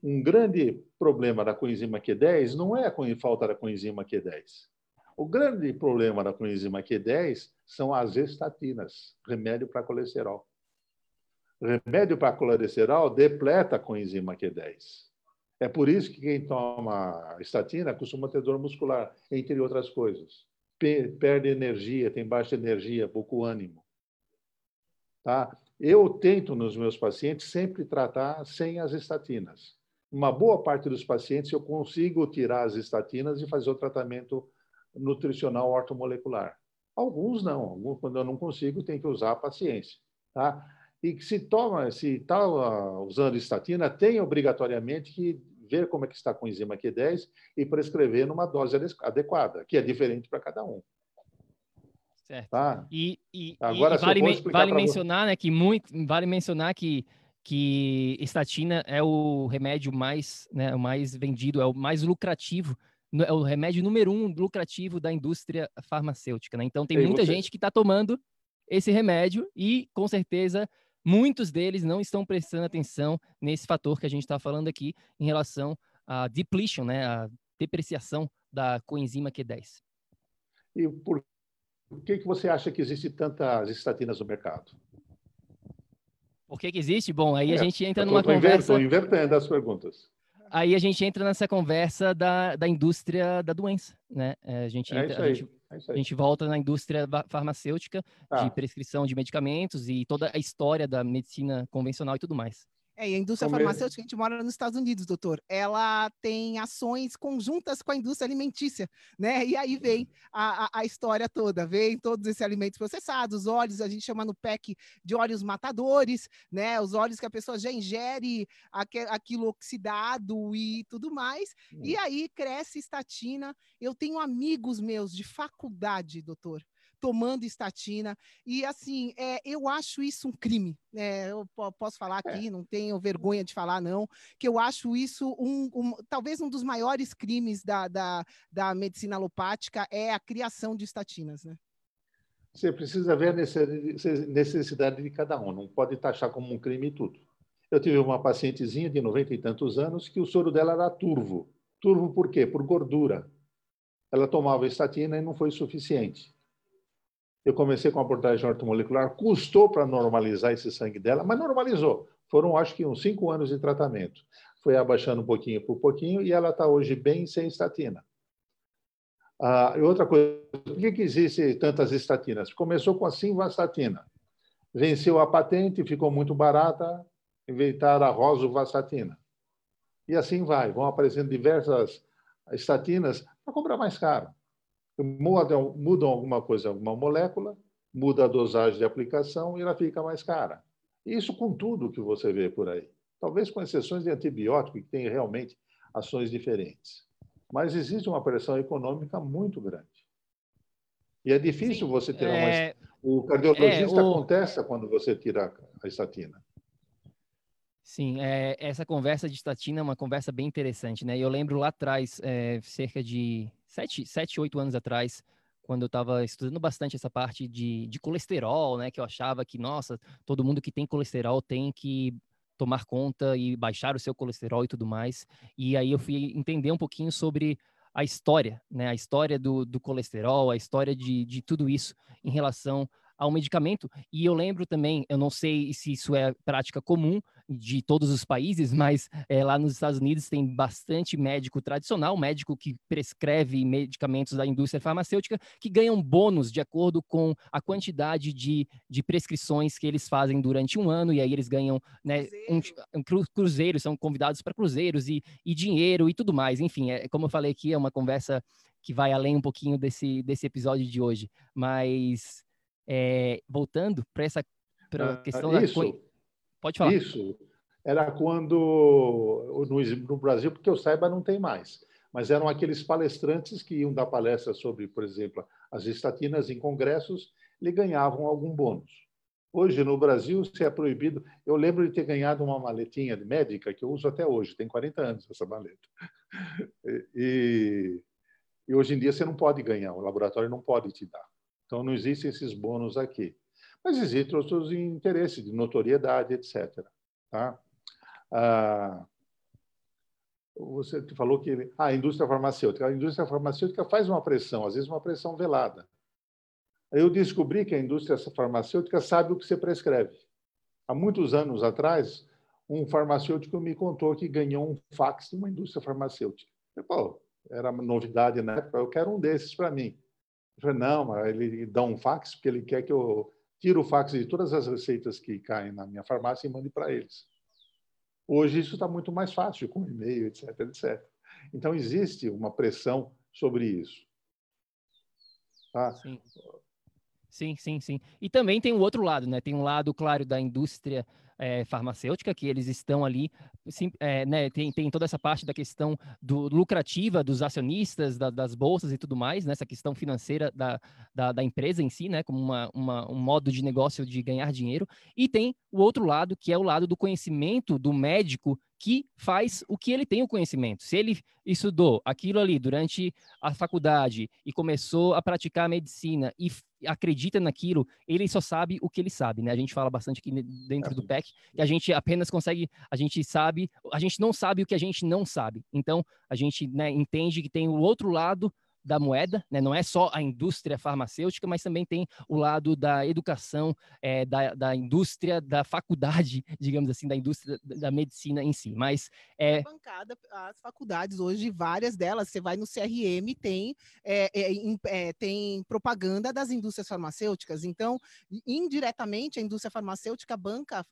Um grande problema da coenzima Q10 não é a falta da coenzima Q10. O grande problema da coenzima Q10 são as estatinas, remédio para colesterol. Remédio para colesterol depleta a coenzima Q10. É por isso que quem toma estatina costuma ter dor muscular, entre outras coisas. Perde energia, tem baixa energia, pouco ânimo. Tá? Eu tento nos meus pacientes sempre tratar sem as estatinas. Uma boa parte dos pacientes eu consigo tirar as estatinas e fazer o tratamento nutricional ortomolecular. Alguns não, alguns, quando eu não consigo, tem que usar a paciência. Tá? E que se toma, se está usando estatina, tem obrigatoriamente que ver como é que está com enzima Q10 e prescrever numa dose adequada, que é diferente para cada um. Certo. Tá? E, e, Agora, e vale, vale mencionar, né, que muito, vale mencionar que que estatina é o remédio mais, né, o mais vendido, é o mais lucrativo é o remédio número um lucrativo da indústria farmacêutica, né? Então tem muita você... gente que está tomando esse remédio e, com certeza, muitos deles não estão prestando atenção nesse fator que a gente está falando aqui em relação à depletion, né? A depreciação da coenzima Q10. E por que, que você acha que existe tantas estatinas no mercado? Por que, que existe? Bom, aí é, a gente entra numa conversa... Estou invertendo as perguntas aí a gente entra nessa conversa da, da indústria da doença, né? É, a gente, é entra, a, gente é a gente volta na indústria farmacêutica de tá. prescrição de medicamentos e toda a história da medicina convencional e tudo mais. É, e a indústria Como farmacêutica, a gente mora nos Estados Unidos, doutor, ela tem ações conjuntas com a indústria alimentícia, né? E aí vem a, a, a história toda, vem todos esses alimentos processados, óleos, a gente chama no PEC de óleos matadores, né? Os óleos que a pessoa já ingere aquilo oxidado e tudo mais. Hum. E aí cresce estatina. Eu tenho amigos meus de faculdade, doutor, tomando estatina. E assim, é, eu acho isso um crime. É, eu posso falar é. aqui, é. não tenho vergonha de falar, não, que eu acho isso um, um talvez um dos maiores crimes da, da, da medicina alopática é a criação de estatinas, né? Você precisa ver a necessidade de cada um, não pode taxar como um crime tudo. Eu tive uma pacientezinha de 90 e tantos anos que o soro dela era turvo. Turvo por quê? Por gordura. Ela tomava estatina e não foi suficiente. Eu comecei com a abordagem ortomolecular, custou para normalizar esse sangue dela, mas normalizou. Foram, acho que, uns cinco anos de tratamento. Foi abaixando um pouquinho por pouquinho e ela está hoje bem sem estatina. Ah, e outra coisa, por que, que tantas estatinas? Começou com a simvastatina. Venceu a patente, ficou muito barata, inventaram a rosuvastatina. E assim vai, vão aparecendo diversas estatinas para comprar mais caro mudam, mudam alguma coisa, alguma molécula, muda a dosagem de aplicação e ela fica mais cara. Isso com tudo que você vê por aí. Talvez com exceções de antibiótico, que tem realmente ações diferentes. Mas existe uma pressão econômica muito grande. E é difícil Sim, você ter é... uma. O cardiologista é, o... contesta quando você tira a estatina. Sim, é, essa conversa de estatina é uma conversa bem interessante, né? Eu lembro lá atrás, é, cerca de sete, sete, oito anos atrás, quando eu estava estudando bastante essa parte de, de colesterol, né? Que eu achava que, nossa, todo mundo que tem colesterol tem que tomar conta e baixar o seu colesterol e tudo mais. E aí eu fui entender um pouquinho sobre a história, né? A história do, do colesterol, a história de, de tudo isso em relação ao medicamento. E eu lembro também, eu não sei se isso é prática comum, de todos os países, mas é, lá nos Estados Unidos tem bastante médico tradicional, médico que prescreve medicamentos da indústria farmacêutica, que ganham bônus de acordo com a quantidade de, de prescrições que eles fazem durante um ano, e aí eles ganham né, um, um cruzeiro, são convidados para cruzeiros e, e dinheiro e tudo mais. Enfim, é, como eu falei aqui, é uma conversa que vai além um pouquinho desse, desse episódio de hoje. Mas, é, voltando para essa pra ah, questão isso, da... Pode falar. Isso era quando, no, Brasil, porque eu saiba, não tem mais, mas eram aqueles palestrantes que iam dar palestras sobre, por exemplo, as estatinas em congressos, e ganhavam algum bônus. Hoje, no Brasil, se é proibido. Eu lembro de ter ganhado uma maletinha médica que eu uso até hoje, tem 40 anos essa maleta. E, e hoje em dia você não pode ganhar, o laboratório não pode te dar. Então, não existem esses bônus aqui. Mas existem outros interesses de notoriedade, etc. Tá? Ah, você falou que ah, a indústria farmacêutica. A indústria farmacêutica faz uma pressão, às vezes uma pressão velada. Eu descobri que a indústria farmacêutica sabe o que você prescreve. Há muitos anos atrás, um farmacêutico me contou que ganhou um fax de uma indústria farmacêutica. Eu, Pô, era novidade na época, eu quero um desses para mim. Eu falei, não, ele dá um fax porque ele quer que eu tire o fax de todas as receitas que caem na minha farmácia e mande para eles. Hoje isso está muito mais fácil, com e-mail, etc, etc. Então, existe uma pressão sobre isso. Tá? Sim. Sim, sim, sim. E também tem o outro lado, né? Tem um lado, claro, da indústria é, farmacêutica, que eles estão ali, sim, é, né, tem, tem toda essa parte da questão do, lucrativa dos acionistas, da, das bolsas e tudo mais, né, questão financeira da, da, da, empresa em si, né, como uma, uma, um modo de negócio de ganhar dinheiro, e tem o outro lado, que é o lado do conhecimento do médico que faz o que ele tem o conhecimento. Se ele estudou aquilo ali durante a faculdade e começou a praticar medicina e acredita naquilo, ele só sabe o que ele sabe, né? A gente fala bastante aqui dentro do PEC que a gente apenas consegue, a gente sabe, a gente não sabe o que a gente não sabe. Então, a gente né, entende que tem o outro lado da moeda, né? não é só a indústria farmacêutica, mas também tem o lado da educação, é, da, da indústria, da faculdade, [laughs] digamos assim, da indústria da medicina em si. Mas é bancada as faculdades hoje, várias delas, você vai no CRM tem é, é, tem propaganda das indústrias farmacêuticas. Então, indiretamente a indústria farmacêutica banca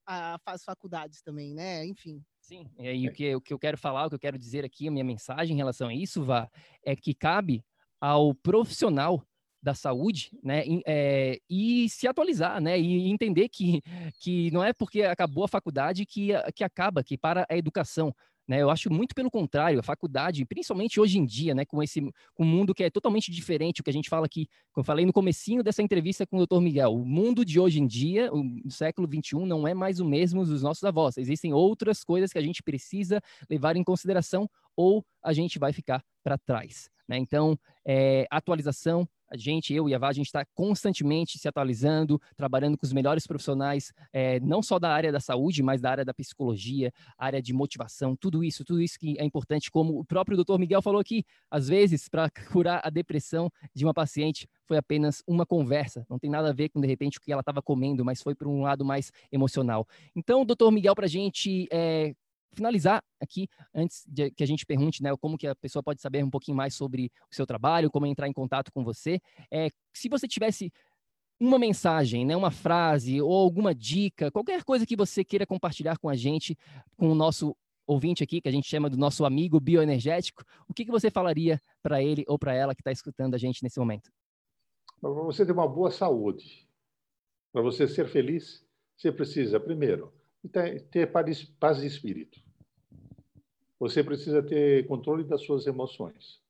as faculdades também, né? Enfim. Sim, e o que, o que eu quero falar, o que eu quero dizer aqui, a minha mensagem em relação a isso, Vá, é que cabe ao profissional da saúde, né, é, e se atualizar, né, e entender que, que não é porque acabou a faculdade que, que acaba, que para a educação, né, eu acho muito pelo contrário, a faculdade, principalmente hoje em dia, né, com esse com um mundo que é totalmente diferente, o que a gente fala aqui, como eu falei no comecinho dessa entrevista com o Dr. Miguel, o mundo de hoje em dia, o século 21 não é mais o mesmo dos nossos avós. Existem outras coisas que a gente precisa levar em consideração ou a gente vai ficar para trás. Né? Então, é, atualização, a gente, eu e a Vá, a gente está constantemente se atualizando, trabalhando com os melhores profissionais, é, não só da área da saúde, mas da área da psicologia, área de motivação, tudo isso, tudo isso que é importante, como o próprio doutor Miguel falou aqui, às vezes, para [laughs] curar a depressão de uma paciente, foi apenas uma conversa, não tem nada a ver com, de repente, o que ela estava comendo, mas foi por um lado mais emocional. Então, doutor Miguel, para a gente é, finalizar aqui, antes de que a gente pergunte, né, como que a pessoa pode saber um pouquinho mais sobre o seu trabalho, como entrar em contato com você, é, se você tivesse uma mensagem, né, uma frase ou alguma dica, qualquer coisa que você queira compartilhar com a gente, com o nosso ouvinte aqui, que a gente chama do nosso amigo bioenergético, o que, que você falaria para ele ou para ela que está escutando a gente nesse momento? Para você ter uma boa saúde, para você ser feliz, você precisa, primeiro, ter paz de espírito. Você precisa ter controle das suas emoções.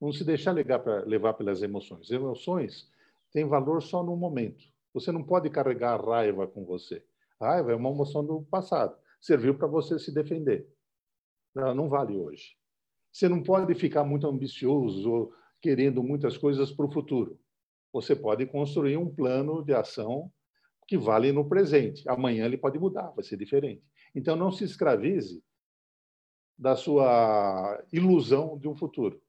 Não se deixar levar pelas emoções. Emoções têm valor só no momento. Você não pode carregar a raiva com você. A raiva é uma emoção do passado. Serviu para você se defender. Ela não vale hoje. Você não pode ficar muito ambicioso ou querendo muitas coisas para o futuro. Você pode construir um plano de ação que vale no presente. Amanhã ele pode mudar, vai ser diferente. Então não se escravize da sua ilusão de um futuro.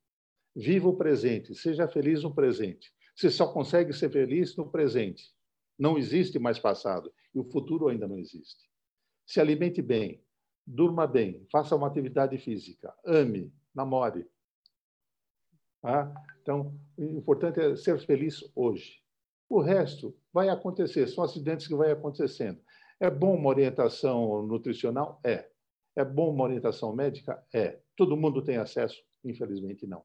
Viva o presente, seja feliz no presente. Você só consegue ser feliz no presente. Não existe mais passado e o futuro ainda não existe. Se alimente bem, durma bem, faça uma atividade física, ame, namore. Tá? Então, o importante é ser feliz hoje. O resto vai acontecer, são acidentes que vai acontecendo. É bom uma orientação nutricional? É. É bom uma orientação médica? É. Todo mundo tem acesso? Infelizmente, não.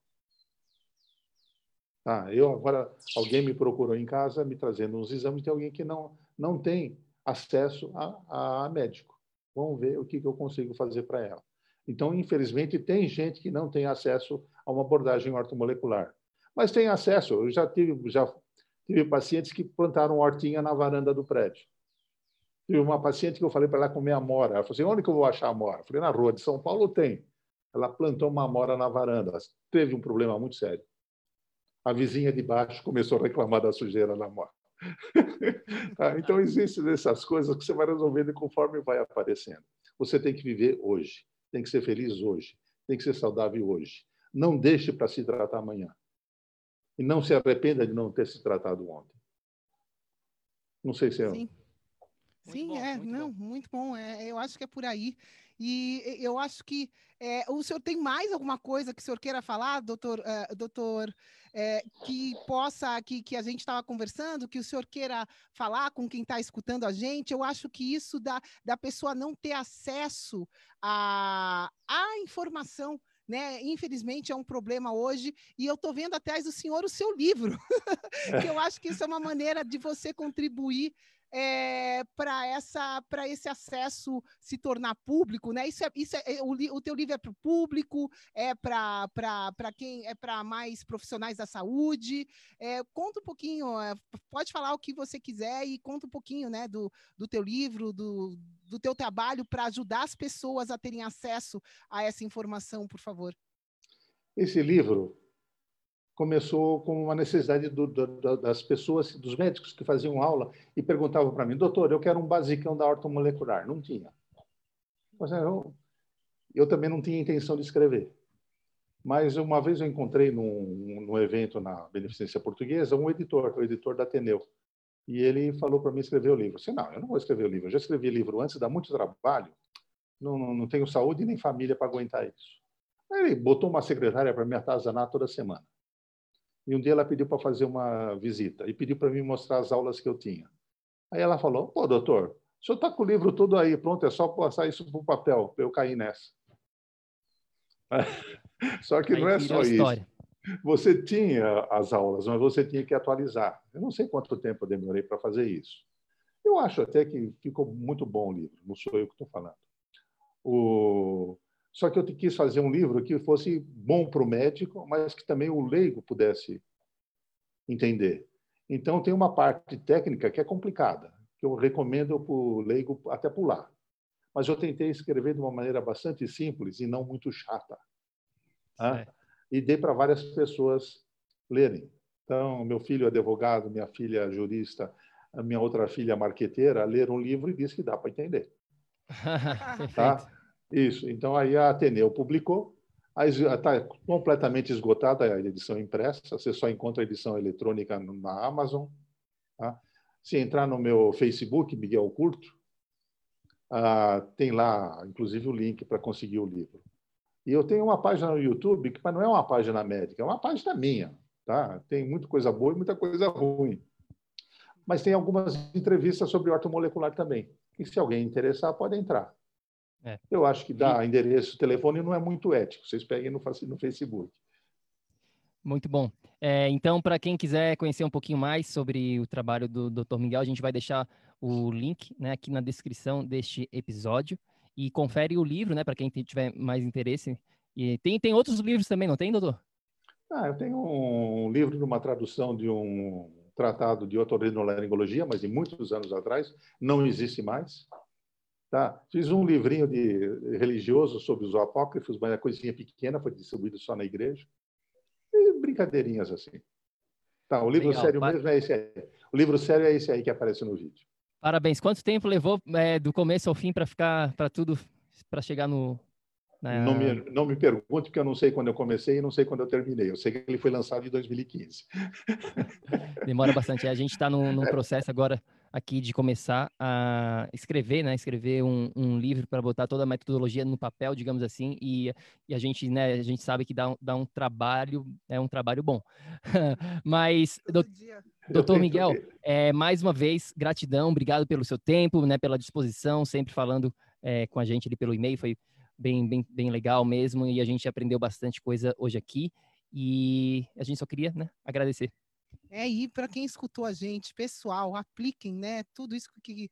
Ah, eu agora, alguém me procurou em casa me trazendo uns exames de alguém que não, não tem acesso a, a médico. Vamos ver o que, que eu consigo fazer para ela. Então, infelizmente, tem gente que não tem acesso a uma abordagem ortomolecular. Mas tem acesso. Eu já tive, já tive pacientes que plantaram hortinha na varanda do prédio. Tive uma paciente que eu falei para ela comer amora. Ela falou assim: onde que eu vou achar amora? Eu falei: na rua de São Paulo tem. Ela plantou uma amora na varanda. Teve um problema muito sério. A vizinha de baixo começou a reclamar da sujeira na amora. [laughs] Tá? então, existem essas coisas que você vai resolvendo conforme vai aparecendo. Você tem que viver hoje, tem que ser feliz hoje, tem que ser saudável hoje. Não deixe para se tratar amanhã. E não se arrependa de não ter se tratado ontem. Não sei se é. Sim, Sim bom, é, muito não, bom. muito bom. É, eu acho que é por aí. E eu acho que é, o senhor tem mais alguma coisa que o senhor queira falar, doutor, uh, doutor é, que possa, que, que a gente estava conversando, que o senhor queira falar com quem está escutando a gente? Eu acho que isso da, da pessoa não ter acesso à, à informação. Né? Infelizmente é um problema hoje, e eu estou vendo atrás do senhor o seu livro, [laughs] que eu acho que isso é uma maneira de você contribuir é, para essa para esse acesso se tornar público, né? Isso é, isso é, é o, o teu livro é para o público, é para quem é para mais profissionais da saúde. É, conta um pouquinho, é, pode falar o que você quiser e conta um pouquinho, né, do, do teu livro, do, do teu trabalho para ajudar as pessoas a terem acesso a essa informação, por favor. Esse livro começou com uma necessidade do, do, das pessoas, dos médicos que faziam aula e perguntavam para mim, doutor, eu quero um basicão da ortomolecular. Não tinha. Eu, eu também não tinha intenção de escrever. Mas uma vez eu encontrei num, num evento na Beneficência Portuguesa um editor, o editor da Ateneu. E ele falou para mim escrever o livro. Eu disse, não, eu não vou escrever o livro. Eu já escrevi livro antes, dá muito trabalho. Não, não, não tenho saúde nem família para aguentar isso. Aí ele botou uma secretária para me atazanar toda semana. E um dia ela pediu para fazer uma visita e pediu para mim mostrar as aulas que eu tinha. Aí ela falou: Pô, doutor, o senhor está com o livro todo aí, pronto, é só passar isso para o papel. Eu caí nessa. [laughs] Só que aí não é só isso. Você tinha as aulas, mas você tinha que atualizar. Eu não sei quanto tempo eu demorei para fazer isso. Eu acho até que ficou muito bom o livro, não sou eu que estou falando. O... Só que eu quis fazer um livro que fosse bom para o médico, mas que também o leigo pudesse entender. Então, tem uma parte técnica que é complicada, que eu recomendo para o leigo até pular. Mas eu tentei escrever de uma maneira bastante simples e não muito chata. Tá? E dei para várias pessoas lerem. Então, meu filho é advogado, minha filha é jurista, a minha outra filha é marqueteira, leram um livro e disse que dá para entender. [laughs] tá? Isso. Então, aí a Ateneu publicou. Está completamente esgotada a edição impressa. Você só encontra a edição eletrônica na Amazon. Tá? Se entrar no meu Facebook, Miguel Curto, ah, tem lá, inclusive, o link para conseguir o livro. E eu tenho uma página no YouTube, que não é uma página médica, é uma página minha. Tá? Tem muita coisa boa e muita coisa ruim. Mas tem algumas entrevistas sobre ortomolecular também. E se alguém interessar, pode entrar. É. Eu acho que dar endereço, telefone não é muito ético. Vocês peguem no, no Facebook. Muito bom. É, então, para quem quiser conhecer um pouquinho mais sobre o trabalho do Dr. Miguel, a gente vai deixar o link né, aqui na descrição deste episódio. E confere o livro, né, para quem tiver mais interesse. E tem, tem outros livros também, não tem, doutor? Ah, eu tenho um livro de uma tradução de um tratado de otorrinolaringologia, mas de muitos anos atrás, não existe mais. Tá? Fiz um livrinho de religioso sobre os apócrifos, mas é coisinha pequena, foi distribuído só na igreja. E brincadeirinhas assim. Tá, o livro Legal, sério par... mesmo é esse aí. O livro sério é esse aí que aparece no vídeo. Parabéns. Quanto tempo levou é, do começo ao fim para ficar, para tudo, para chegar no, na... Não, me, não me pergunte, porque eu não sei quando eu comecei e não sei quando eu terminei. Eu sei que ele foi lançado em 2015. Demora bastante. A gente está num, num, processo agora aqui de começar a escrever, né? Escrever um, um livro para botar toda a metodologia no papel, digamos assim, e, e a gente, né? A gente sabe que dá um, dá um trabalho, é um trabalho bom. [laughs] Mas, do, doutor Miguel, é, mais uma vez, gratidão, obrigado pelo seu tempo, né? Pela disposição, sempre falando é, com a gente ali pelo e-mail, foi bem, bem, bem legal mesmo, e a gente aprendeu bastante coisa hoje aqui. E a gente só queria né, agradecer. É, e para quem escutou a gente, pessoal, apliquem, né? Tudo isso que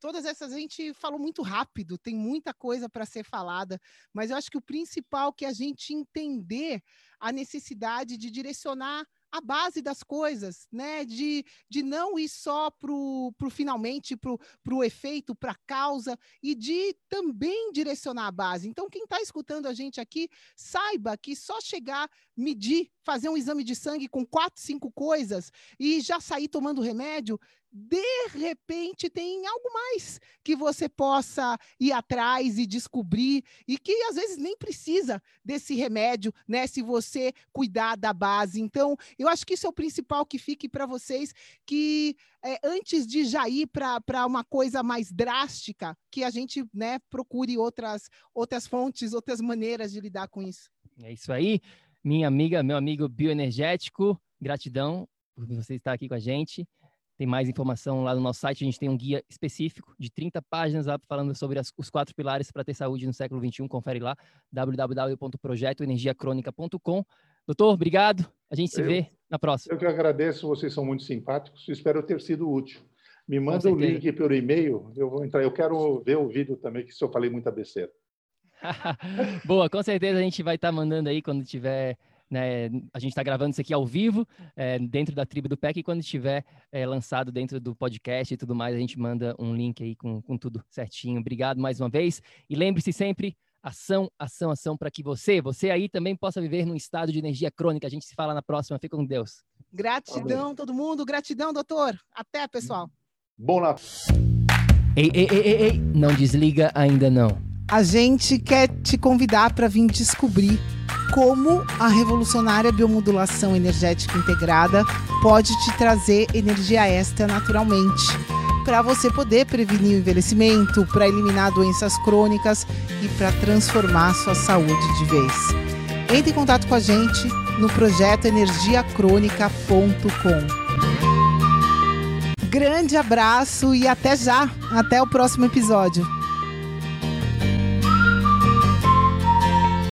todas essas a gente falou muito rápido, tem muita coisa para ser falada, mas eu acho que o principal é que a gente entender a necessidade de direcionar a base das coisas, né? De, de não ir só para o finalmente, para o efeito, para a causa, e de também direcionar a base. Então, quem está escutando a gente aqui, saiba que só chegar, medir, fazer um exame de sangue com quatro, cinco coisas e já sair tomando remédio, de repente tem algo mais que você possa ir atrás e descobrir e que às vezes nem precisa desse remédio, né, se você cuidar da base. Então, eu acho que isso é o principal que fique para vocês que é, antes de já ir para uma coisa mais drástica, que a gente, né, procure outras outras fontes, outras maneiras de lidar com isso. É isso aí. Minha amiga, meu amigo bioenergético, gratidão por você estar aqui com a gente. Tem mais informação lá no nosso site. A gente tem um guia específico de 30 páginas lá falando sobre as, os quatro pilares para ter saúde no século XXI. Confere lá, www.projetoenergiacronica.com. Doutor, obrigado. A gente se eu, vê na próxima. Eu que agradeço, vocês são muito simpáticos. Espero ter sido útil. Me manda o link pelo e-mail, eu vou entrar. Eu quero ver o vídeo também, que se eu falei muita besteira. [laughs] Boa, com certeza a gente vai estar tá mandando aí quando tiver né, a gente está gravando isso aqui ao vivo, é, dentro da tribo do PEC, e quando estiver é, lançado dentro do podcast e tudo mais, a gente manda um link aí com, com tudo certinho. Obrigado mais uma vez. E lembre-se sempre, ação, ação, ação, para que você, você aí também possa viver num estado de energia crônica. A gente se fala na próxima. Fica com Deus. Gratidão, Amém. todo mundo. Gratidão, doutor. Até, pessoal. Bom Natal. Ei, ei, ei, ei, ei, não desliga ainda não. A gente quer te convidar para vir descobrir como a revolucionária biomodulação energética integrada pode te trazer energia extra naturalmente, para você poder prevenir o envelhecimento, para eliminar doenças crônicas e para transformar sua saúde de vez. Entre em contato com a gente no projeto energiacrônica.com. Grande abraço e até já! Até o próximo episódio.